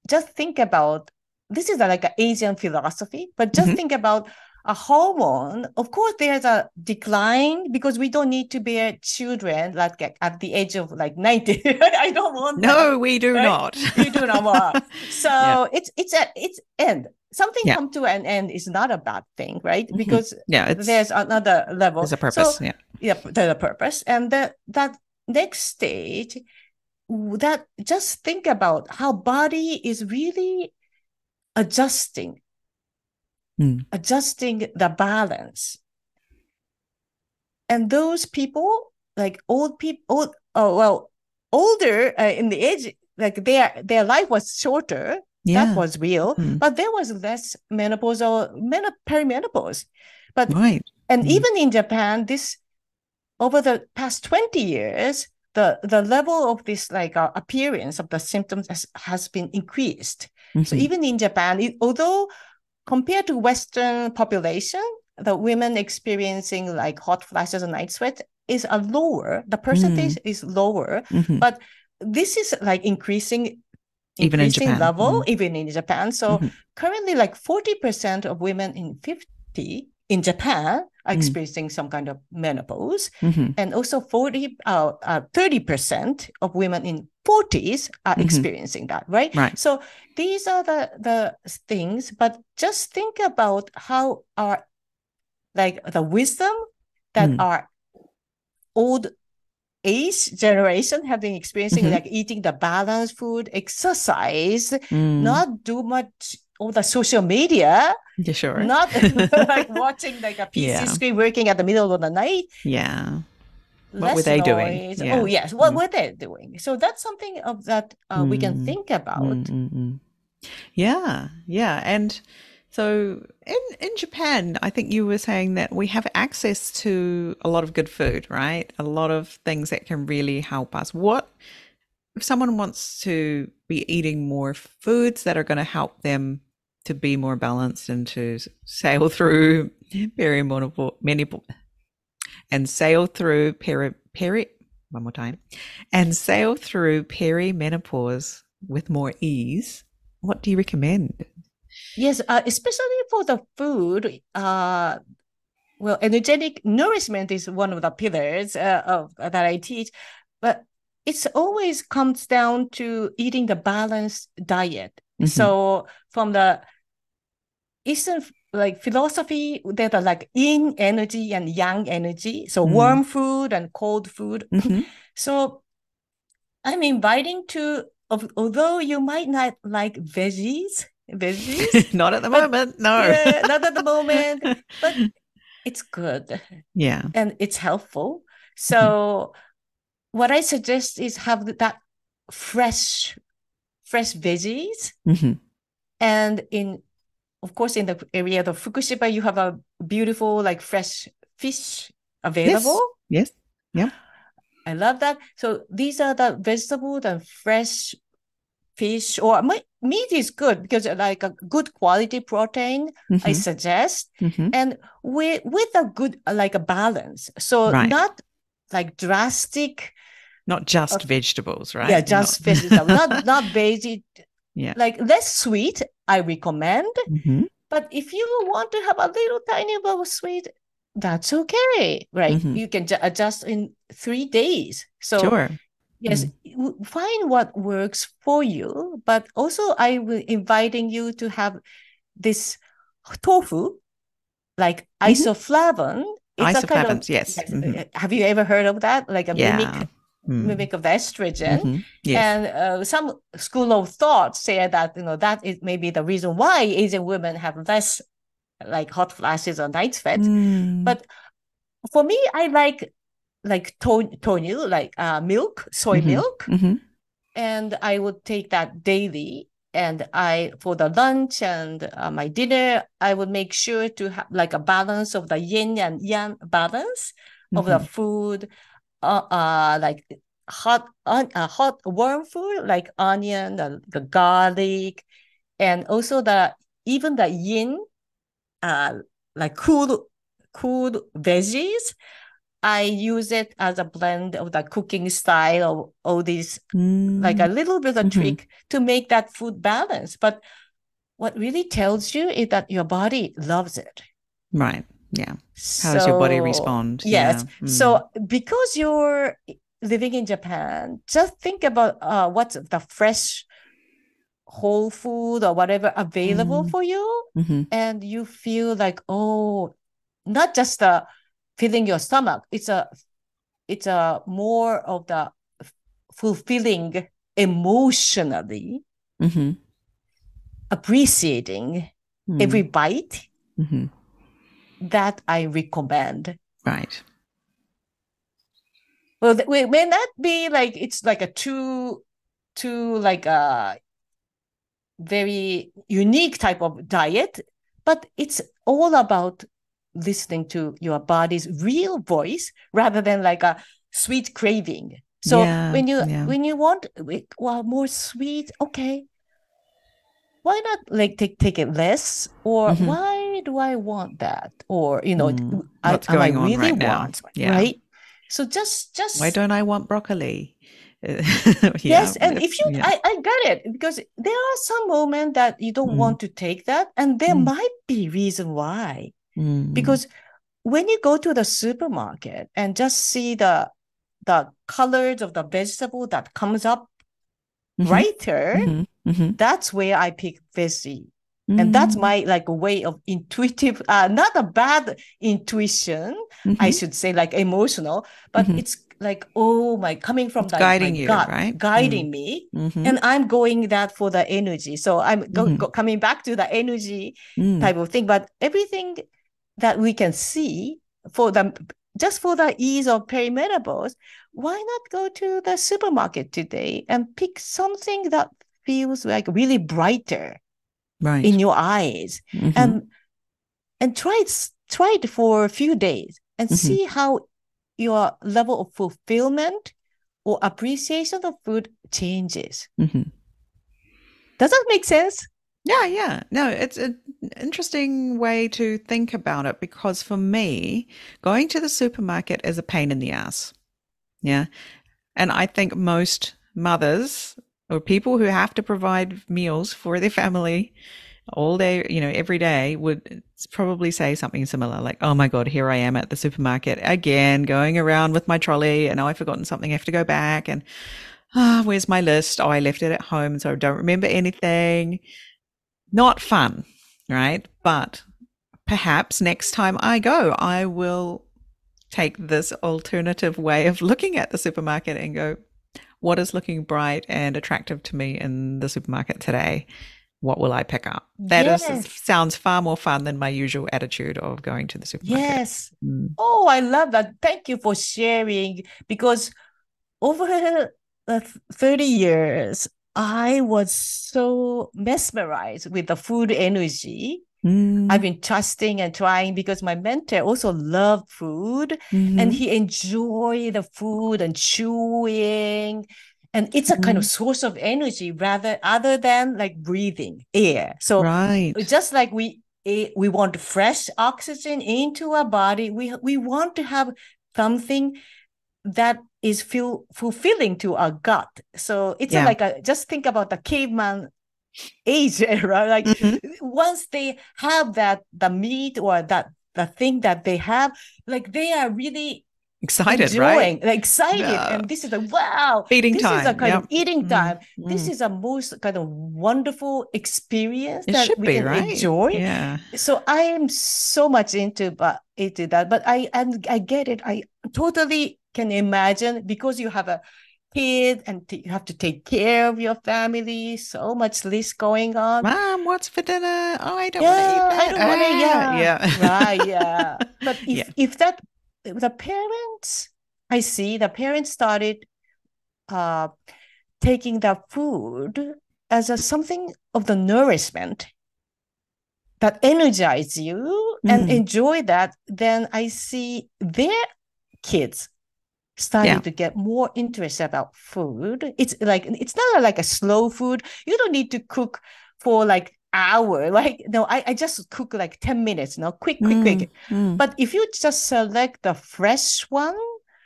just think about this is like an Asian philosophy, but just Mhm. think about a hormone. Of course, there's a decline because we don't need to bear children like at- the age of like 90. I don't want that No, we do Right? not. you do not want. So Yeah. it's it's at its end. Something Yeah. come to an end is not a bad thing, right? Mhm. Because yeah, there's another level. there's a purpose. So yeah. yeah, there's a purpose, and that that next stage, that just think about how body is really adjusting, Mm. adjusting the balance. And those people, like old people, old, oh well, older uh, in the age, like their their life was shorter. Yeah. That was real, Mm. but there was less menopause or men- perimenopause. But right. and Mm. even in Japan, this over the past 20 years, the, the level of this like uh, appearance of the symptoms has, has been increased. So Mhm. even in Japan, it, although compared to Western population, the women experiencing like hot flashes and night sweat is a lower, the percentage is lower, Mhm. but this is like increasing Even in increasing Japan, level mm. even in Japan. So Mhm. currently like 40% of women in 50 in Japan are Mm. experiencing some kind of menopause. Mhm. And also 40, uh, uh, 30% of women in 40s are Mhm. experiencing that, right? Right. So these are the, the things, but just think about how our, like the wisdom that Mm. our old age generation have been experiencing, Mhm. like eating the balanced food, exercise, Mm. not do much all the social media, Yeah, sure. not like watching like a PC Yeah. screen working at the middle of the night. yeah. What were they doing? Yeah. Oh yes, what Mm. were they doing? So that's something of that uh, we can Mm. think about. Mm, mm, mm. Yeah, yeah, and So in in Japan, I think you were saying that we have access to a lot of good food, right? A lot of things that can really help us. What if someone wants to be eating more foods that are going to help them to be more balanced and to sail through perimenopause and sail through peri peri one more time and sail through perimenopause with more ease what do you recommend Yes, uh, especially for the food. Uh, well, energetic nourishment is one of the pillars uh, of that I teach, but it's always comes down to eating the balanced diet. Mm-hmm. So from the Eastern like philosophy, there are like yin energy and yang energy. So mm. warm food and cold food. Mm-hmm. So I'm inviting to, although you might not like veggies, veggies. not at the but, moment, no. Yeah, not at the moment, but it's good. Yeah. And it's helpful. So mm-hmm. what I suggest is have that fresh, fresh veggies. Mm-hmm. And in, of course, in the area of Fukushima, you have a beautiful, like fresh fish available. Yes. yes. Yeah. I love that. So these are the vegetables and fresh fish or meat is good because like a good quality protein mm-hmm. i suggest mm-hmm. and with with a good like a balance so right. not like drastic not just uh, vegetables right yeah just not. vegetables not not veggie yeah like less sweet i recommend mm-hmm. but if you want to have a little tiny bit of sweet that's okay right mm-hmm. you can ju- adjust in three days so sure Yes, mm. find what works for you, but also I will inviting you to have this tofu, like mm-hmm. isoflavone. It's Isoflavones, kind of, yes. Mm-hmm. Have you ever heard of that? Like a yeah. mimic. Mimic of the estrogen. Mm-hmm. Yes. And uh, some school of thought say that you know that is maybe the reason why Asian women have less like hot flashes or night sweats. Mm. But for me, I like like tofu, like uh, milk, soy mm-hmm. milk, mm-hmm. and I would take that daily. And I, for the lunch and uh, my dinner, I would make sure to have like a balance of the yin and yang balance of the mm-hmm. food, uh, uh like hot, on uh, hot warm food like onion, the, the garlic, and also the even the yin, uh, like cool, cool veggies I use it as a blend of the cooking style of all these, mm. like a little bit of mm-hmm. trick to make that food balance. But what really tells you is that your body loves it. Right. Yeah. How so, does your body respond? Yes. Yeah. Mm. So because you're living in Japan, just think about uh, what's the fresh whole food or whatever available mm. for you. Mm-hmm. And you feel like, oh, not just the filling your stomach. It's a it's a more of the fulfilling emotionally, mm-hmm. appreciating every bite. That I recommend. Right. Well, it may not be like it's like a too, too like a very unique type of diet, but it's all about listening to your body's real voice rather than like a sweet craving. So yeah, when you yeah. when you want well more sweet, okay, why not like take take it less? Or mm-hmm. why do I want that? Or you know, mm, I, I really right want yeah. right? So just just why don't I want broccoli? yes, and if you, I, I get it because there are some moments that you don't mm. want to take that, and there mm. might be reason why. Mm. Because when you go to the supermarket and just see the the colors of the vegetable that comes up mm-hmm. brighter, mm-hmm. Mm-hmm. that's where I pick veggie. And that's mm. my like way of intuitive, uh, not a bad intuition, I mm-hmm. should say, like emotional, but mm-hmm. it's like oh my coming from the guiding you gut, right guiding mm. me mm-hmm. and i'm going that for the energy so i'm go, mm-hmm. go, coming back to the energy mm. type of thing but everything that we can see for the just for the ease of perimenopause, why not go to the supermarket today and pick something that feels like really brighter? Right. in your eyes Mhm. and and try it try it for a few days and Mhm. see how your level of fulfillment or appreciation of food changes Mhm. does that make sense Yeah, yeah. No, it's an interesting way to think about it because for me, going to the supermarket is a pain in the ass. Yeah. And I think most mothers or people who have to provide meals for their family all day, you know, every day would probably say something similar like, oh my God, here I am at the supermarket again, going around with my trolley and oh, I've forgotten something. I have to go back and, ah, where's my list? Oh, I left it at home. So I don't remember anything not fun, right? But perhaps next time I go, I will take this alternative way of looking at the supermarket and go, what is looking bright and attractive to me in the supermarket today? What will I pick up? That is Yes. sounds far more fun than my usual attitude of going to the supermarket. yes Mm. oh i love that thank you for sharing because over the 30 years i was so mesmerized with the food energy Mm. I've been trusting and trying because my mentor also loved food Mhm. and he enjoyed the food and chewing. And it's a kind of source of energy rather other than like breathing air. So right. just like we we want fresh oxygen into our body, we we want to have something that is feel fulfilling to our gut. So it's Yeah. like a just think about the caveman age, right? Like Mhm. once they have that the meat or that the thing that they have, like they are really Excited, enjoying, right? like excited, Yeah. and this is a wow. Feeding this time. This is a kind yep. of eating time. This mm. is a most kind of wonderful experience It that should we be, can right? enjoy. Yeah. So I am so much into but into that, but I and I get it. I totally can imagine because you have a kid and you have to take care of your family. So much list going on. Mom, what's for dinner? Oh, I don't Yeah, want to eat that. I don't Ah, yeah. right yeah but if Yeah. if that the parents i see the parents started uh taking the food as a something of the nourishment that energize you and Mhm. enjoy that then i see their kids starting Yeah. to get more interest about food. It's like it's not like a slow food. You don't need to cook for like hour. Like no i, I just cook like 10 minutes no quick quick quick. Mm, mm, but if you just select the fresh one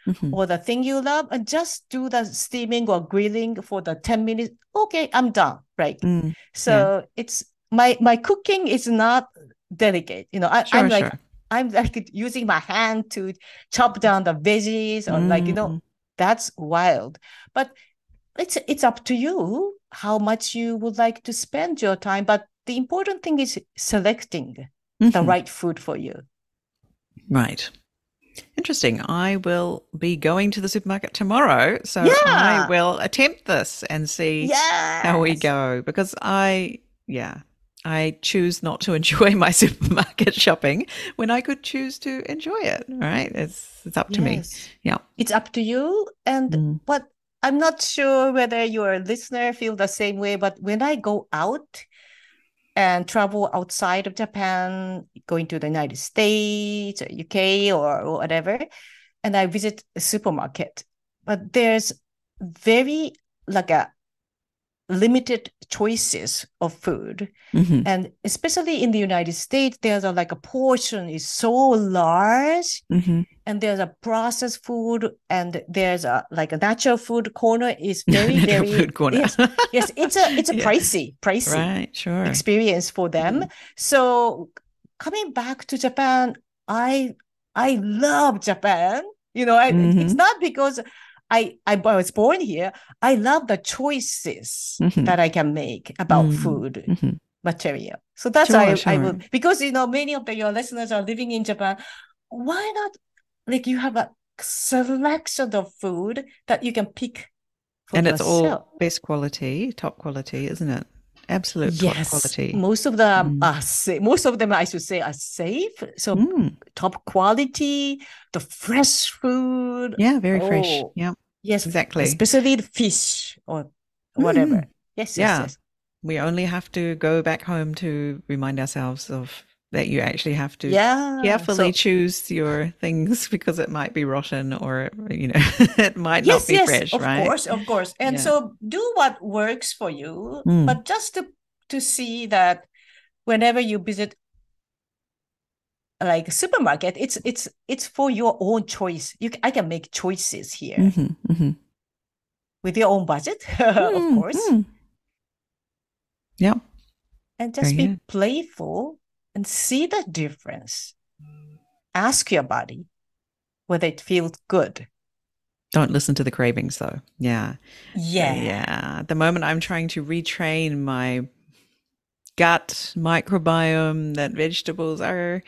mhm. or the thing you love and just do the steaming or grilling for the 10 minutes okay i'm done right? Mm, so it's my my cooking is not delicate you know I, Sure, i'm like sure. I'm like using my hand to chop down the veggies or like you know Mm, that's wild but it's it's up to you how much you would like to spend your time but the important thing is selecting the mhm. right food for you Right. Interesting. I will be going to the supermarket tomorrow, so I will attempt this and see yeah how we go because I, yeah, I choose not to enjoy my supermarket shopping when I could choose to enjoy it. Right? It's it's up to me. Yeah. it's up to you and Mm. what i'm not sure whether your listener feel the same way but when i go out and travel outside of japan going to the united states or uk or, or whatever and i visit a supermarket but there's very like a limited choices of food Mhm. and especially in the united states there's a like a portion is so large Mhm. and there's a processed food and there's a like a natural food corner is very very food corner. yes, yes it's a it's a Yeah. pricey pricey right. Sure. experience for them so coming back to japan i i love japan you know I, it's Mhm. not because I, I was born here i love the choices Mhm. that i can make about Mm. food Mhm. material. So that's Sure, why I sure. would because you know many of the, your listeners are living in Japan. Why not like you have a selection of food that you can pick for And it's all best quality, top quality, isn't it? Absolute top yes, quality. most of them Mm. are safe. Most of them, I should say, are safe. So Mm. top quality, the fresh food. Yeah, very fresh. Oh, Yeah, Yes, exactly. especially the fish or whatever. Mm. Yes, yes, Yeah. yes. we only have to go back home to remind ourselves of that you actually have to Yeah. carefully So choose your things because it might be rotten or you know it might yes, not be yes, fresh, of right? course, of course. And Yeah. so do what works for you, Mm. but just to to see that whenever you visit like a supermarket, it's it's it's for your own choice. You I can make choices here Mhm, mhm. with your own budget, of Mm, course. mm. Yeah. and just Very be good. playful and see the difference. Ask your body whether it feels good. Don't listen to the cravings though. Yeah. Yeah. Yeah. At the moment, I'm trying to retrain my gut microbiome that vegetables are,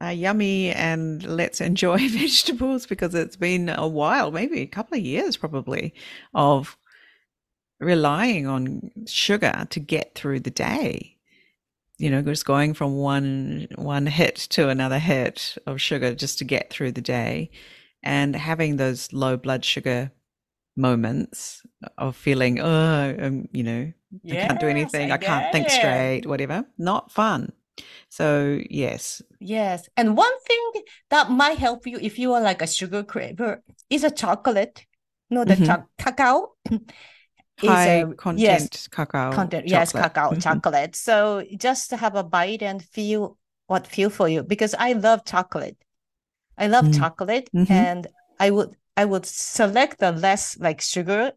are yummy and let's enjoy vegetables because it's been a while, maybe a couple of years probably, of relying on sugar to get through the day. You know, just going from one one hit to another hit of sugar just to get through the day, and having those low blood sugar moments of feeling, oh, um, you know, I can't do anything, I I, can't think straight, whatever. Not fun. So yes, Yes. And one thing that might help you if you are like a sugar craver is a chocolate. No, the Mhm. cho- cacao is high a content yes cacao. content. Yes, chocolate. cacao Mhm. chocolate. So just to have a bite and feel what feel for you because I love chocolate. I love Mm. chocolate Mhm. and I would I would select the less like sugar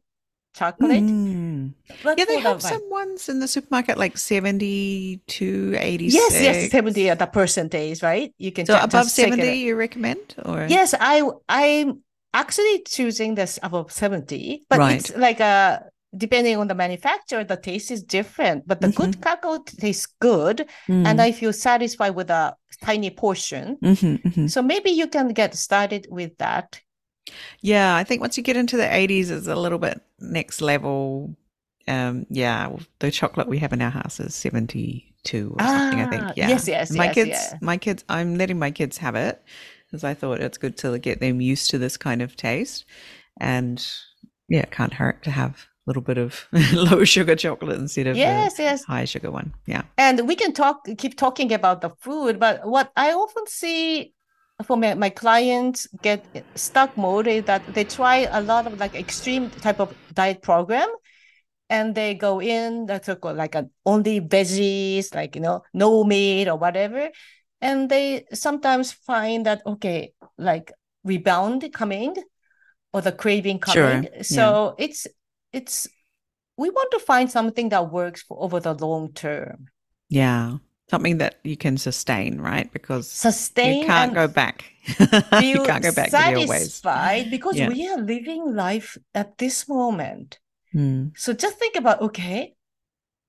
chocolate. Mm. Yeah, they have some ones in the supermarket like 70 to 86. Yes, yes, 70 at the percentage, right? You can So above just take it 70 you recommend or Yes, I I'm actually choosing this above 70, but Right. it's like a depending on the manufacturer, the taste is different. But the good cacao tastes good, Mm. and I feel satisfied with a tiny portion. Mhm, mhm. So maybe you can get started with that. Yeah, I think once you get into the 80s, it's a little bit next level. Um, yeah, the chocolate we have in our house is 72 or something, I Ah, think. Yeah. yes, yes, my yes, kids, yeah. my kids, I'm letting my kids have it because I thought it's good to get them used to this kind of taste. And yeah, it can't hurt to have a little bit of low sugar chocolate instead of Yes, yes. high sugar one. Yeah. And we can talk, keep talking about the food, but what I often see for my, my clients get stuck mode is that they try a lot of like extreme type of diet program and they go in that's a- uh, like an only veggies, like, you know, no meat or whatever. And they sometimes find that, okay, like rebound coming or the craving Sure, coming. yeah. So it's, it's, we want to find something that works for over the long term. Yeah. Something that you can sustain, right? Because sustain you can't go back. you can't go back to the old ways. satisfied because Yeah. we are living life at this moment. Mm. So just think about, okay,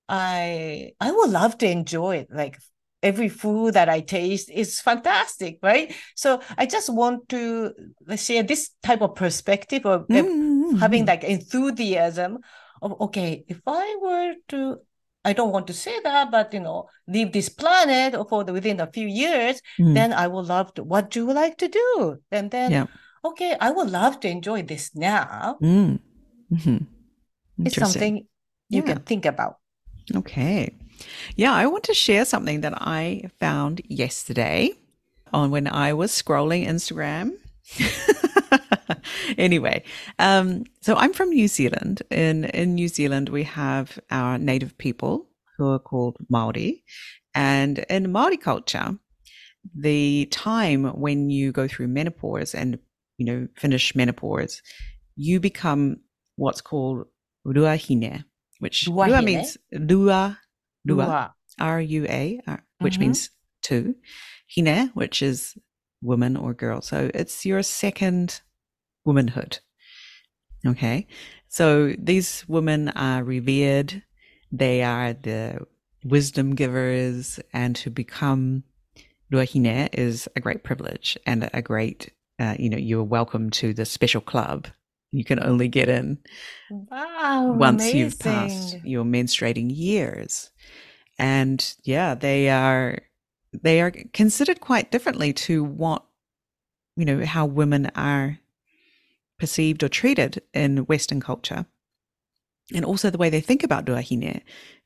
I I would love to enjoy it. Like every food that I taste is fantastic, right? So I just want to let's share this type of perspective of of Mm, having like enthusiasm of okay, if I were to I don't want to say that, but you know, leave this planet for the, within a few years, mm. then I would love to. What do you like to do? And then, Yeah. okay, I would love to enjoy this now. Mm. Mhm. It's something you Yeah. can think about. Okay. Yeah, I want to share something that I found yesterday on when I was scrolling Instagram. anyway, um, so I'm from New Zealand. In in New Zealand, we have our native people who are called Maori, and in Maori culture, the time when you go through menopause and you know finish menopause, you become what's called ruahine, which rua means rua, rua, Rua. R U A, uh, which Mhm. means two, hine, which is woman or girl. So it's your second womanhood. Okay. So these women are revered. They are the wisdom givers, and to become ruahine is a great privilege and a great, uh, you know, you're welcome to the special club. You can only get in Wow. once you've passed your menstruating years and yeah they are they are considered quite differently to what you know how women are perceived or treated in western culture and also the way they think about ruahine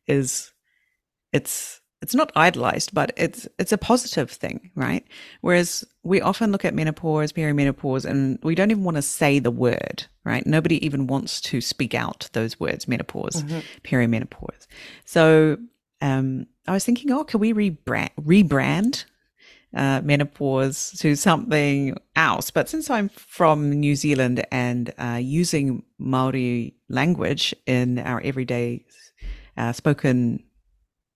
is it's it's not idolized, but it's it's a positive thing, right? Whereas we often look at menopause, perimenopause, and we don't even want to say the word, right? Nobody even wants to speak out those words, menopause, mm-hmm. perimenopause. So um, I was thinking, oh, can we rebrand rebrand uh, menopause to something else? But since I'm from New Zealand and uh, using Maori language in our everyday uh, spoken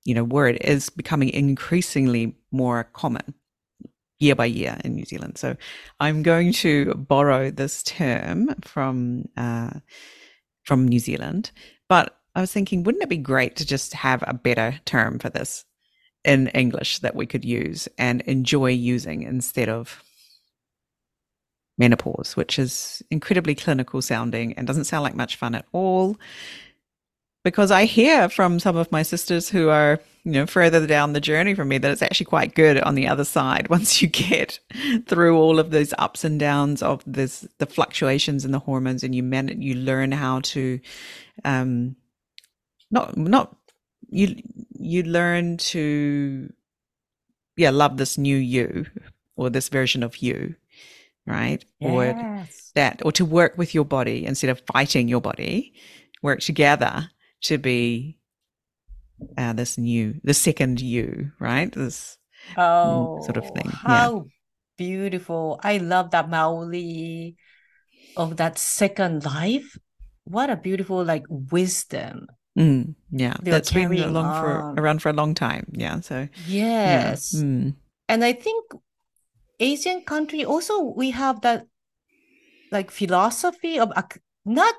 you know, word is becoming increasingly more common year by year in New Zealand. So I'm going to borrow this term from uh, from New Zealand, but I was thinking, wouldn't it be great to just have a better term for this in English that we could use and enjoy using instead of menopause, which is incredibly clinical sounding and doesn't sound like much fun at all. Because I hear from some of my sisters who are, you know, further down the journey from me that it's actually quite good on the other side once you get through all of those ups and downs of this the fluctuations in the hormones and you man you learn how to um not not you you learn to yeah love this new you or this version of you right yes. or that or to work with your body instead of fighting your body work together to be uh, this new, the second you, right? This oh, sort of thing. How yeah. beautiful! I love that Maoli of that second life. What a beautiful like wisdom. Mm, yeah, that's been along for around for a long time. Yeah, so yes, yeah. Mm. and I think Asian country also we have that like philosophy of not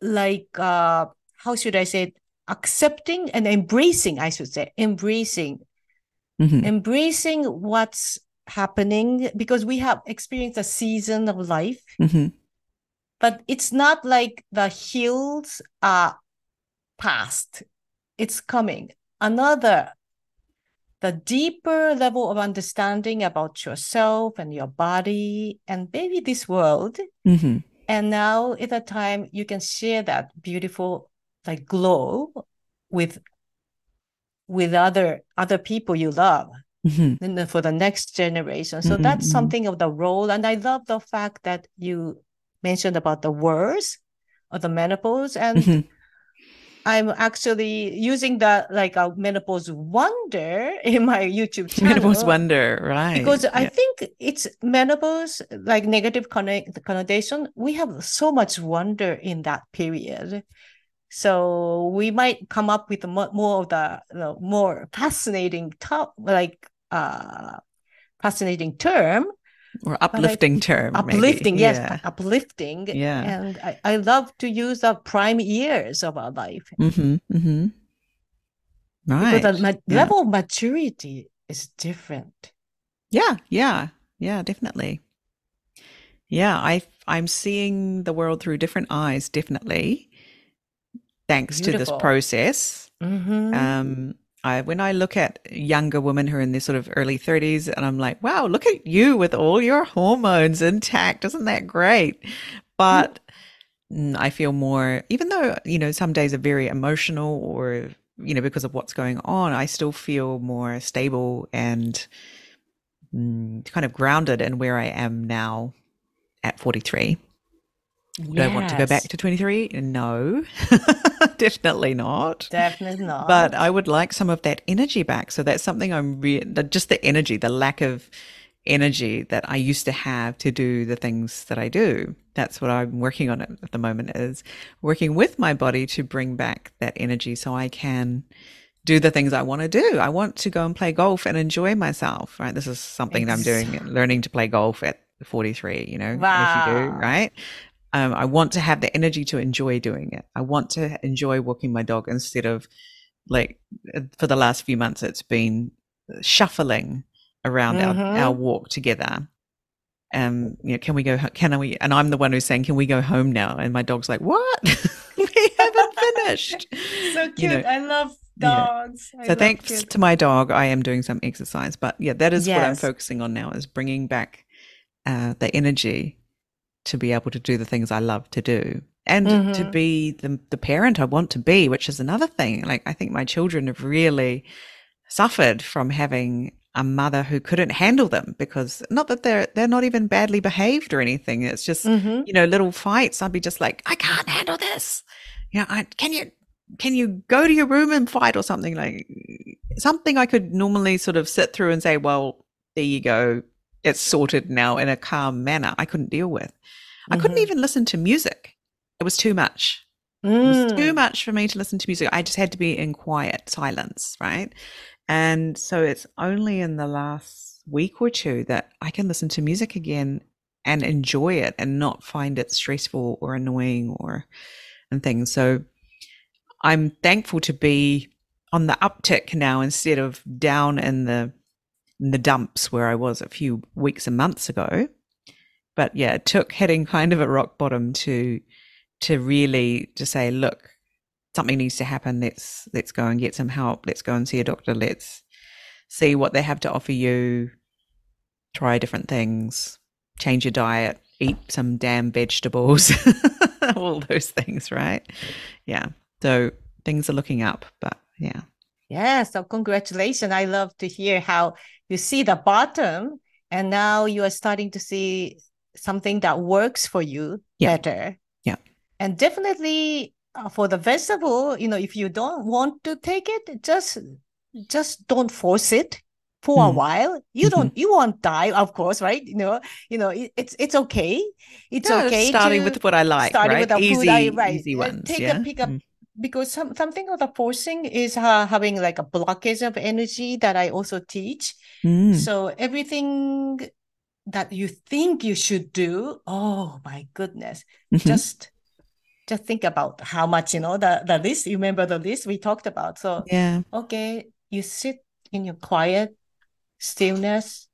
like uh how should I say it? accepting and embracing, I should say, embracing, mm-hmm. embracing what's happening because we have experienced a season of life. Mm-hmm. But it's not like the hills are past. It's coming. Another, the deeper level of understanding about yourself and your body and maybe this world. Mm-hmm. And now is a time you can share that beautiful like glow with with other other people you love mm-hmm. and for the next generation so mm-hmm, that's mm-hmm. something of the role and i love the fact that you mentioned about the words of the menopause and mm-hmm. I'm actually using the like a menopause wonder in my youtube channel. menopause wonder right because yeah. i think it's menopause like negative connotation. We have so much wonder in that period. So we might come up with more, of the you know, more fascinating top like uh fascinating term or uplifting I, term uplifting maybe. yes yeah. uplifting yeah and I, I love to use the prime years of our life mm-hmm, mm-hmm. right because the ma- yeah. level of maturity is different yeah yeah yeah definitely yeah i i'm seeing the world through different eyes definitely thanks Beautiful. to this process. Mm-hmm. Um, I, when I look at younger women who are in their sort of early 30s, and I'm like, wow, look at you with all your hormones intact. Isn't that great? But mm. I feel more, even though, you know, some days are very emotional or, you know, because of what's going on, I still feel more stable and mm, kind of grounded in where I am now at 43. Yes. Do I want to go back to 23? No, definitely not. Definitely not. But I would like some of that energy back. So that's something I'm re- just the energy, the lack of energy that I used to have to do the things that I do. That's what I'm working on at the moment is working with my body to bring back that energy so I can do the things I want to do. I want to go and play golf and enjoy myself, right? This is something I'm doing, learning to play golf at 43, you know, wow. if you do, right? Um, I want to have the energy to enjoy doing it. I want to enjoy walking my dog instead of like uh, for the last few months, it's been shuffling around mm-hmm. our, our walk together. Um, you know, can we go? Can we? And I'm the one who's saying, "Can we go home now?" And my dog's like, "What? we haven't finished." so cute. You know, I love dogs. Yeah. so thanks cute. to my dog, I am doing some exercise. But yeah, that is yes. what I'm focusing on now: is bringing back uh, the energy to be able to do the things I love to do. and to Mhm. be the, the parent I want to be, which is another thing. Like, I think my children have really suffered from having a mother who couldn't handle them because not that they're they're not even badly behaved or anything. It's just Mhm. you know little fights. I'd be just like, I can't handle this. You know, I can you can you go to your room and fight or something like something I could normally sort of sit through and say, well, there you go, it's sorted now in a calm manner. I couldn't deal with. I couldn't Mhm. even listen to music. It was too much. It was too Mm. much for me to listen to music. I just had to be in quiet silence, right? And so it's only in the last week or two that I can listen to music again and enjoy it and not find it stressful or annoying or and things. So I'm thankful to be on the uptick now instead of down in the in the dumps where I was a few weeks and months ago. But yeah, it took hitting kind of a rock bottom to to really to say, look, something needs to happen. Let's let's go and get some help. Let's go and see a doctor. Let's see what they have to offer you. Try different things. Change your diet. Eat some damn vegetables. All those things, right? Yeah. So things are looking up, but yeah. Yeah, so congratulations. I love to hear how you see the bottom and now you are starting to see something that works for you Yeah. better. Yeah. And definitely uh, for the vegetable, you know, if you don't want to take it, just just don't force it for a Mm. while. You Mhm. don't you won't die, of course, right? You know, you know, it, it's it's okay. It's okay starting to- with what I like, starting right? with the easy, food I right. easy uh, ones. Take yeah. a pick up Mm. Because some something of the forcing is uh, having like a blockage of energy that I also teach. Mm. So everything that you think you should do, oh my goodness, Mhm. just just think about how much you know the the list. You remember the list we talked about. So yeah. okay, you sit in your quiet stillness,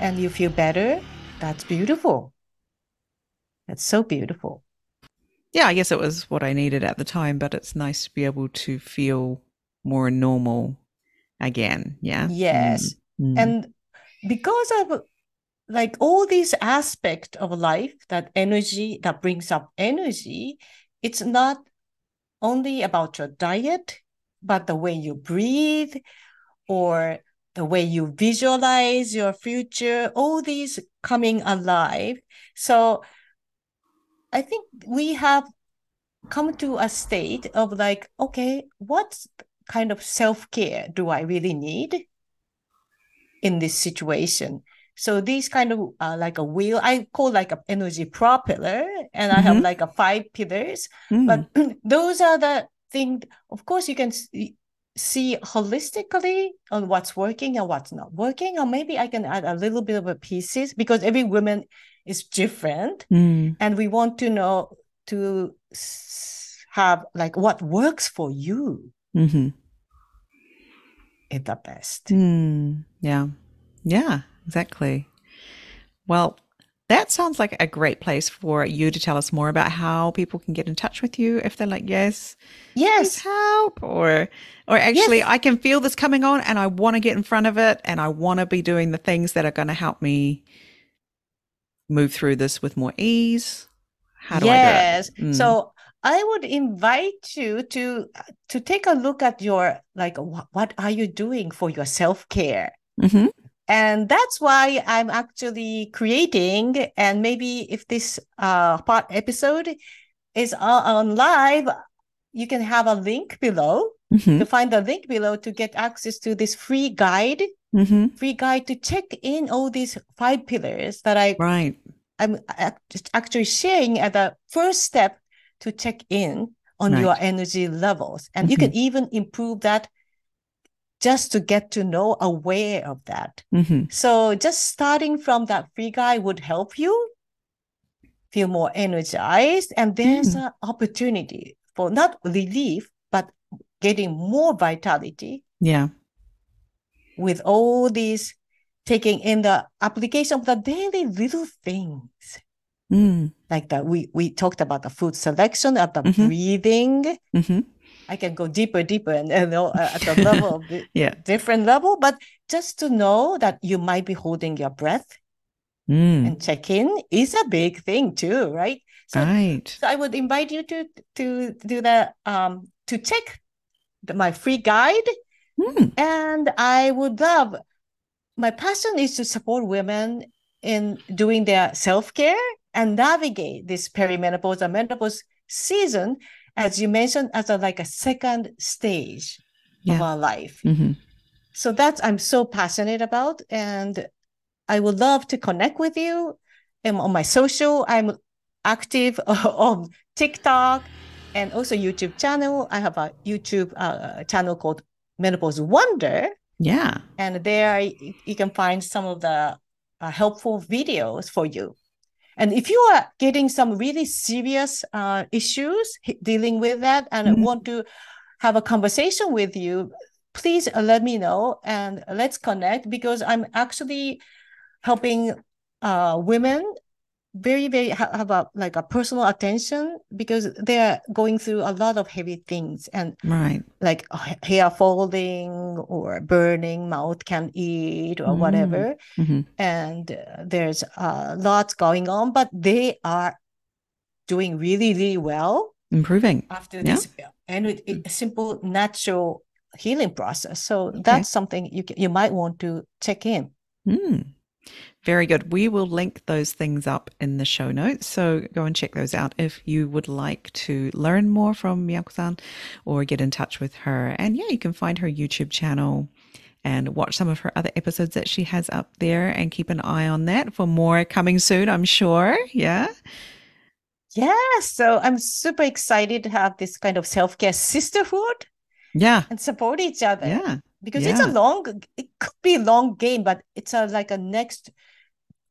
and you feel better. That's beautiful. That's so beautiful. Yeah, I guess it was what I needed at the time, but it's nice to be able to feel more normal again. Yeah. Yes. Mm, mm. And because of like all these aspects of life, that energy that brings up energy, it's not only about your diet, but the way you breathe or the way you visualize your future, all these coming alive. So I think we have come to a state of like, okay, what kind of self care do I really need in this situation? So these kind of uh, like a wheel, I call like a energy propeller, and I have Mhm. like a five pillars. Mm. But those are the things. Of course, you can see, see holistically on what's working and what's not working, or maybe I can add a little bit of a pieces because every woman is different Mm. and we want to know to have like what works for you Mhm. is the best. Mm. Yeah. Yeah, exactly. Well, that sounds like a great place for you to tell us more about how people can get in touch with you if they're like, yes, Yes, help, or or actually, Yes. I can feel this coming on, and I want to get in front of it, and I want to be doing the things that are going to help me move through this with more ease. How do yes. I do? Mm. So I would invite you to to take a look at your like what, what are you doing for your self care. Mhm. And that's why I'm actually creating. And maybe if this uh, part episode is on, on live, you can have a link below. Mhm. To find the link below to get access to this free guide, Mhm. free guide to check in all these five pillars that I Right. I'm actually sharing at the first step to check in on Right. your energy levels. And you can even improve that just to get to know, aware of that. Mhm. So just starting from that free guide would help you feel more energized. And there's Mm. an opportunity for not relief, but getting more vitality Yeah. With all these taking in the application of the daily little things. Mm. Like that we we talked about the food selection, of the Mhm. breathing. Mhm. I can go deeper, deeper, and you know uh, at the level of the Yeah. different level. But just to know that you might be holding your breath Mm, and check in is a big thing too, right? So, right. so I would invite you to to do the um to check the, my free guide, Mm, and I would love. My passion is to support women in doing their self care and navigate this perimenopause and menopause season, as you mentioned, as a like a second stage of our life. hmm So that's I'm so passionate about, and I would love to connect with you. And on my social, I'm active on TikTok and also YouTube channel. I have a YouTube uh, channel called Menopause Wonder, Yeah. and there you, can find some of the uh, helpful videos for you. And if you are getting some really serious uh, issues dealing with that and Mhm. want to have a conversation with you, please uh, let me know and let's connect because I'm actually helping uh, women very very have a like a personal attention because they're going through a lot of heavy things and Right. like hair folding or burning mouth can eat or Mm. whatever hmm and uh, there's uh, lots going on but they are doing really really well Improving. after Yeah. this and it, it, a simple natural healing process so that's something you can, you might want to check in Mm. Very good. We will link those things up in the show notes. So go and check those out if you would like to learn more from Miyako-san or get in touch with her. And yeah, you can find her YouTube channel and watch some of her other episodes that she has up there and keep an eye on that for more coming soon, I'm sure. Yeah. yeah so i'm super excited to have this kind of self-care sisterhood Yeah. and support each other Yeah. because it's a long it could be a long game but it's a like a next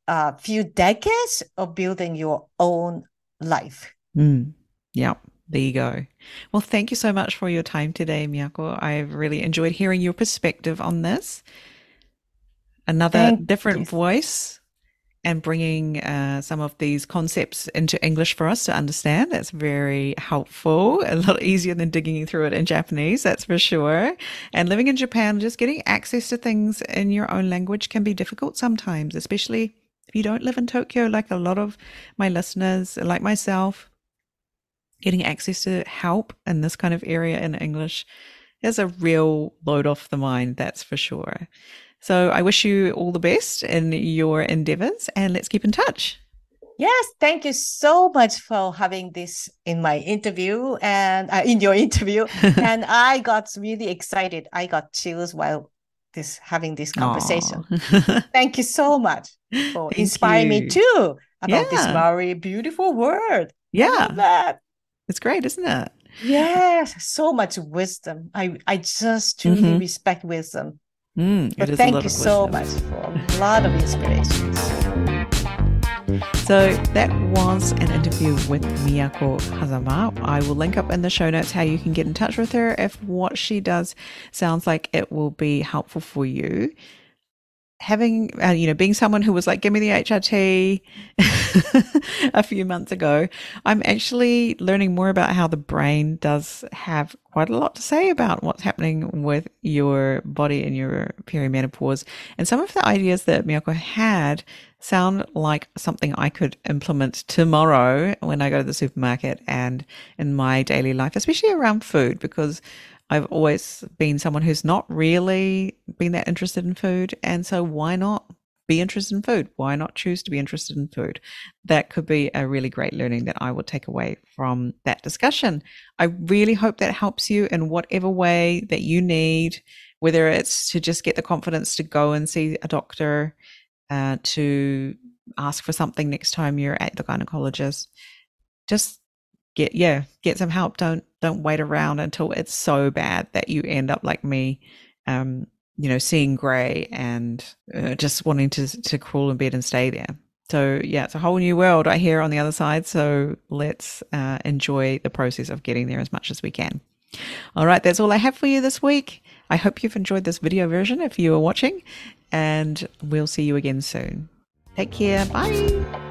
uh, few decades of building your own life Mm. Yep. There you go. Well, thank you so much for your time today, Miyako. I've really enjoyed hearing your perspective on this. Another Thank different you. voice and bringing uh, some of these concepts into English for us to understand. That's very helpful. A lot easier than digging through it in Japanese, that's for sure. And living in Japan, just getting access to things in your own language can be difficult sometimes, especially you don't live in Tokyo, like a lot of my listeners, like myself getting access to help in this kind of area in English is a real load off the mind, that's for sure. So I wish you all the best in your endeavors and let's keep in touch. yes thank you so much for having this in my interview and uh, in your interview and i got really excited i got chills while this having this conversation thank you so much for inspiring me too about this Yeah. very beautiful word yeah, that it's great, isn't it? Yes, so much wisdom. I I just truly Mhm. respect wisdom. Mm, But thank you so much for a lot of inspirations. So that was an interview with Miyako Hazama. I will link up in the show notes how you can get in touch with her if what she does sounds like it will be helpful for you. Having, uh, you know, being someone who was like, give me the HRT a few months ago, I'm actually learning more about how the brain does have quite a lot to say about what's happening with your body in your perimenopause. And some of the ideas that Miyako had sound like something I could implement tomorrow when I go to the supermarket and in my daily life, especially around food, because I've always been someone who's not really been that interested in food. And so why not be interested in food? Why not choose to be interested in food? That could be a really great learning that I will take away from that discussion. I really hope that helps you in whatever way that you need, whether it's to just get the confidence to go and see a doctor, uh, to ask for something next time you're at the gynecologist. Just get yeah, get some help. Don't don't wait around until it's so bad that you end up like me, um, you know, seeing grey and uh, just wanting to to crawl in bed and stay there. So yeah, it's a whole new world right here on the other side. So let's uh, enjoy the process of getting there as much as we can. All right, that's all I have for you this week. I hope you've enjoyed this video version if you are watching, and we'll see you again soon. Take care. Bye.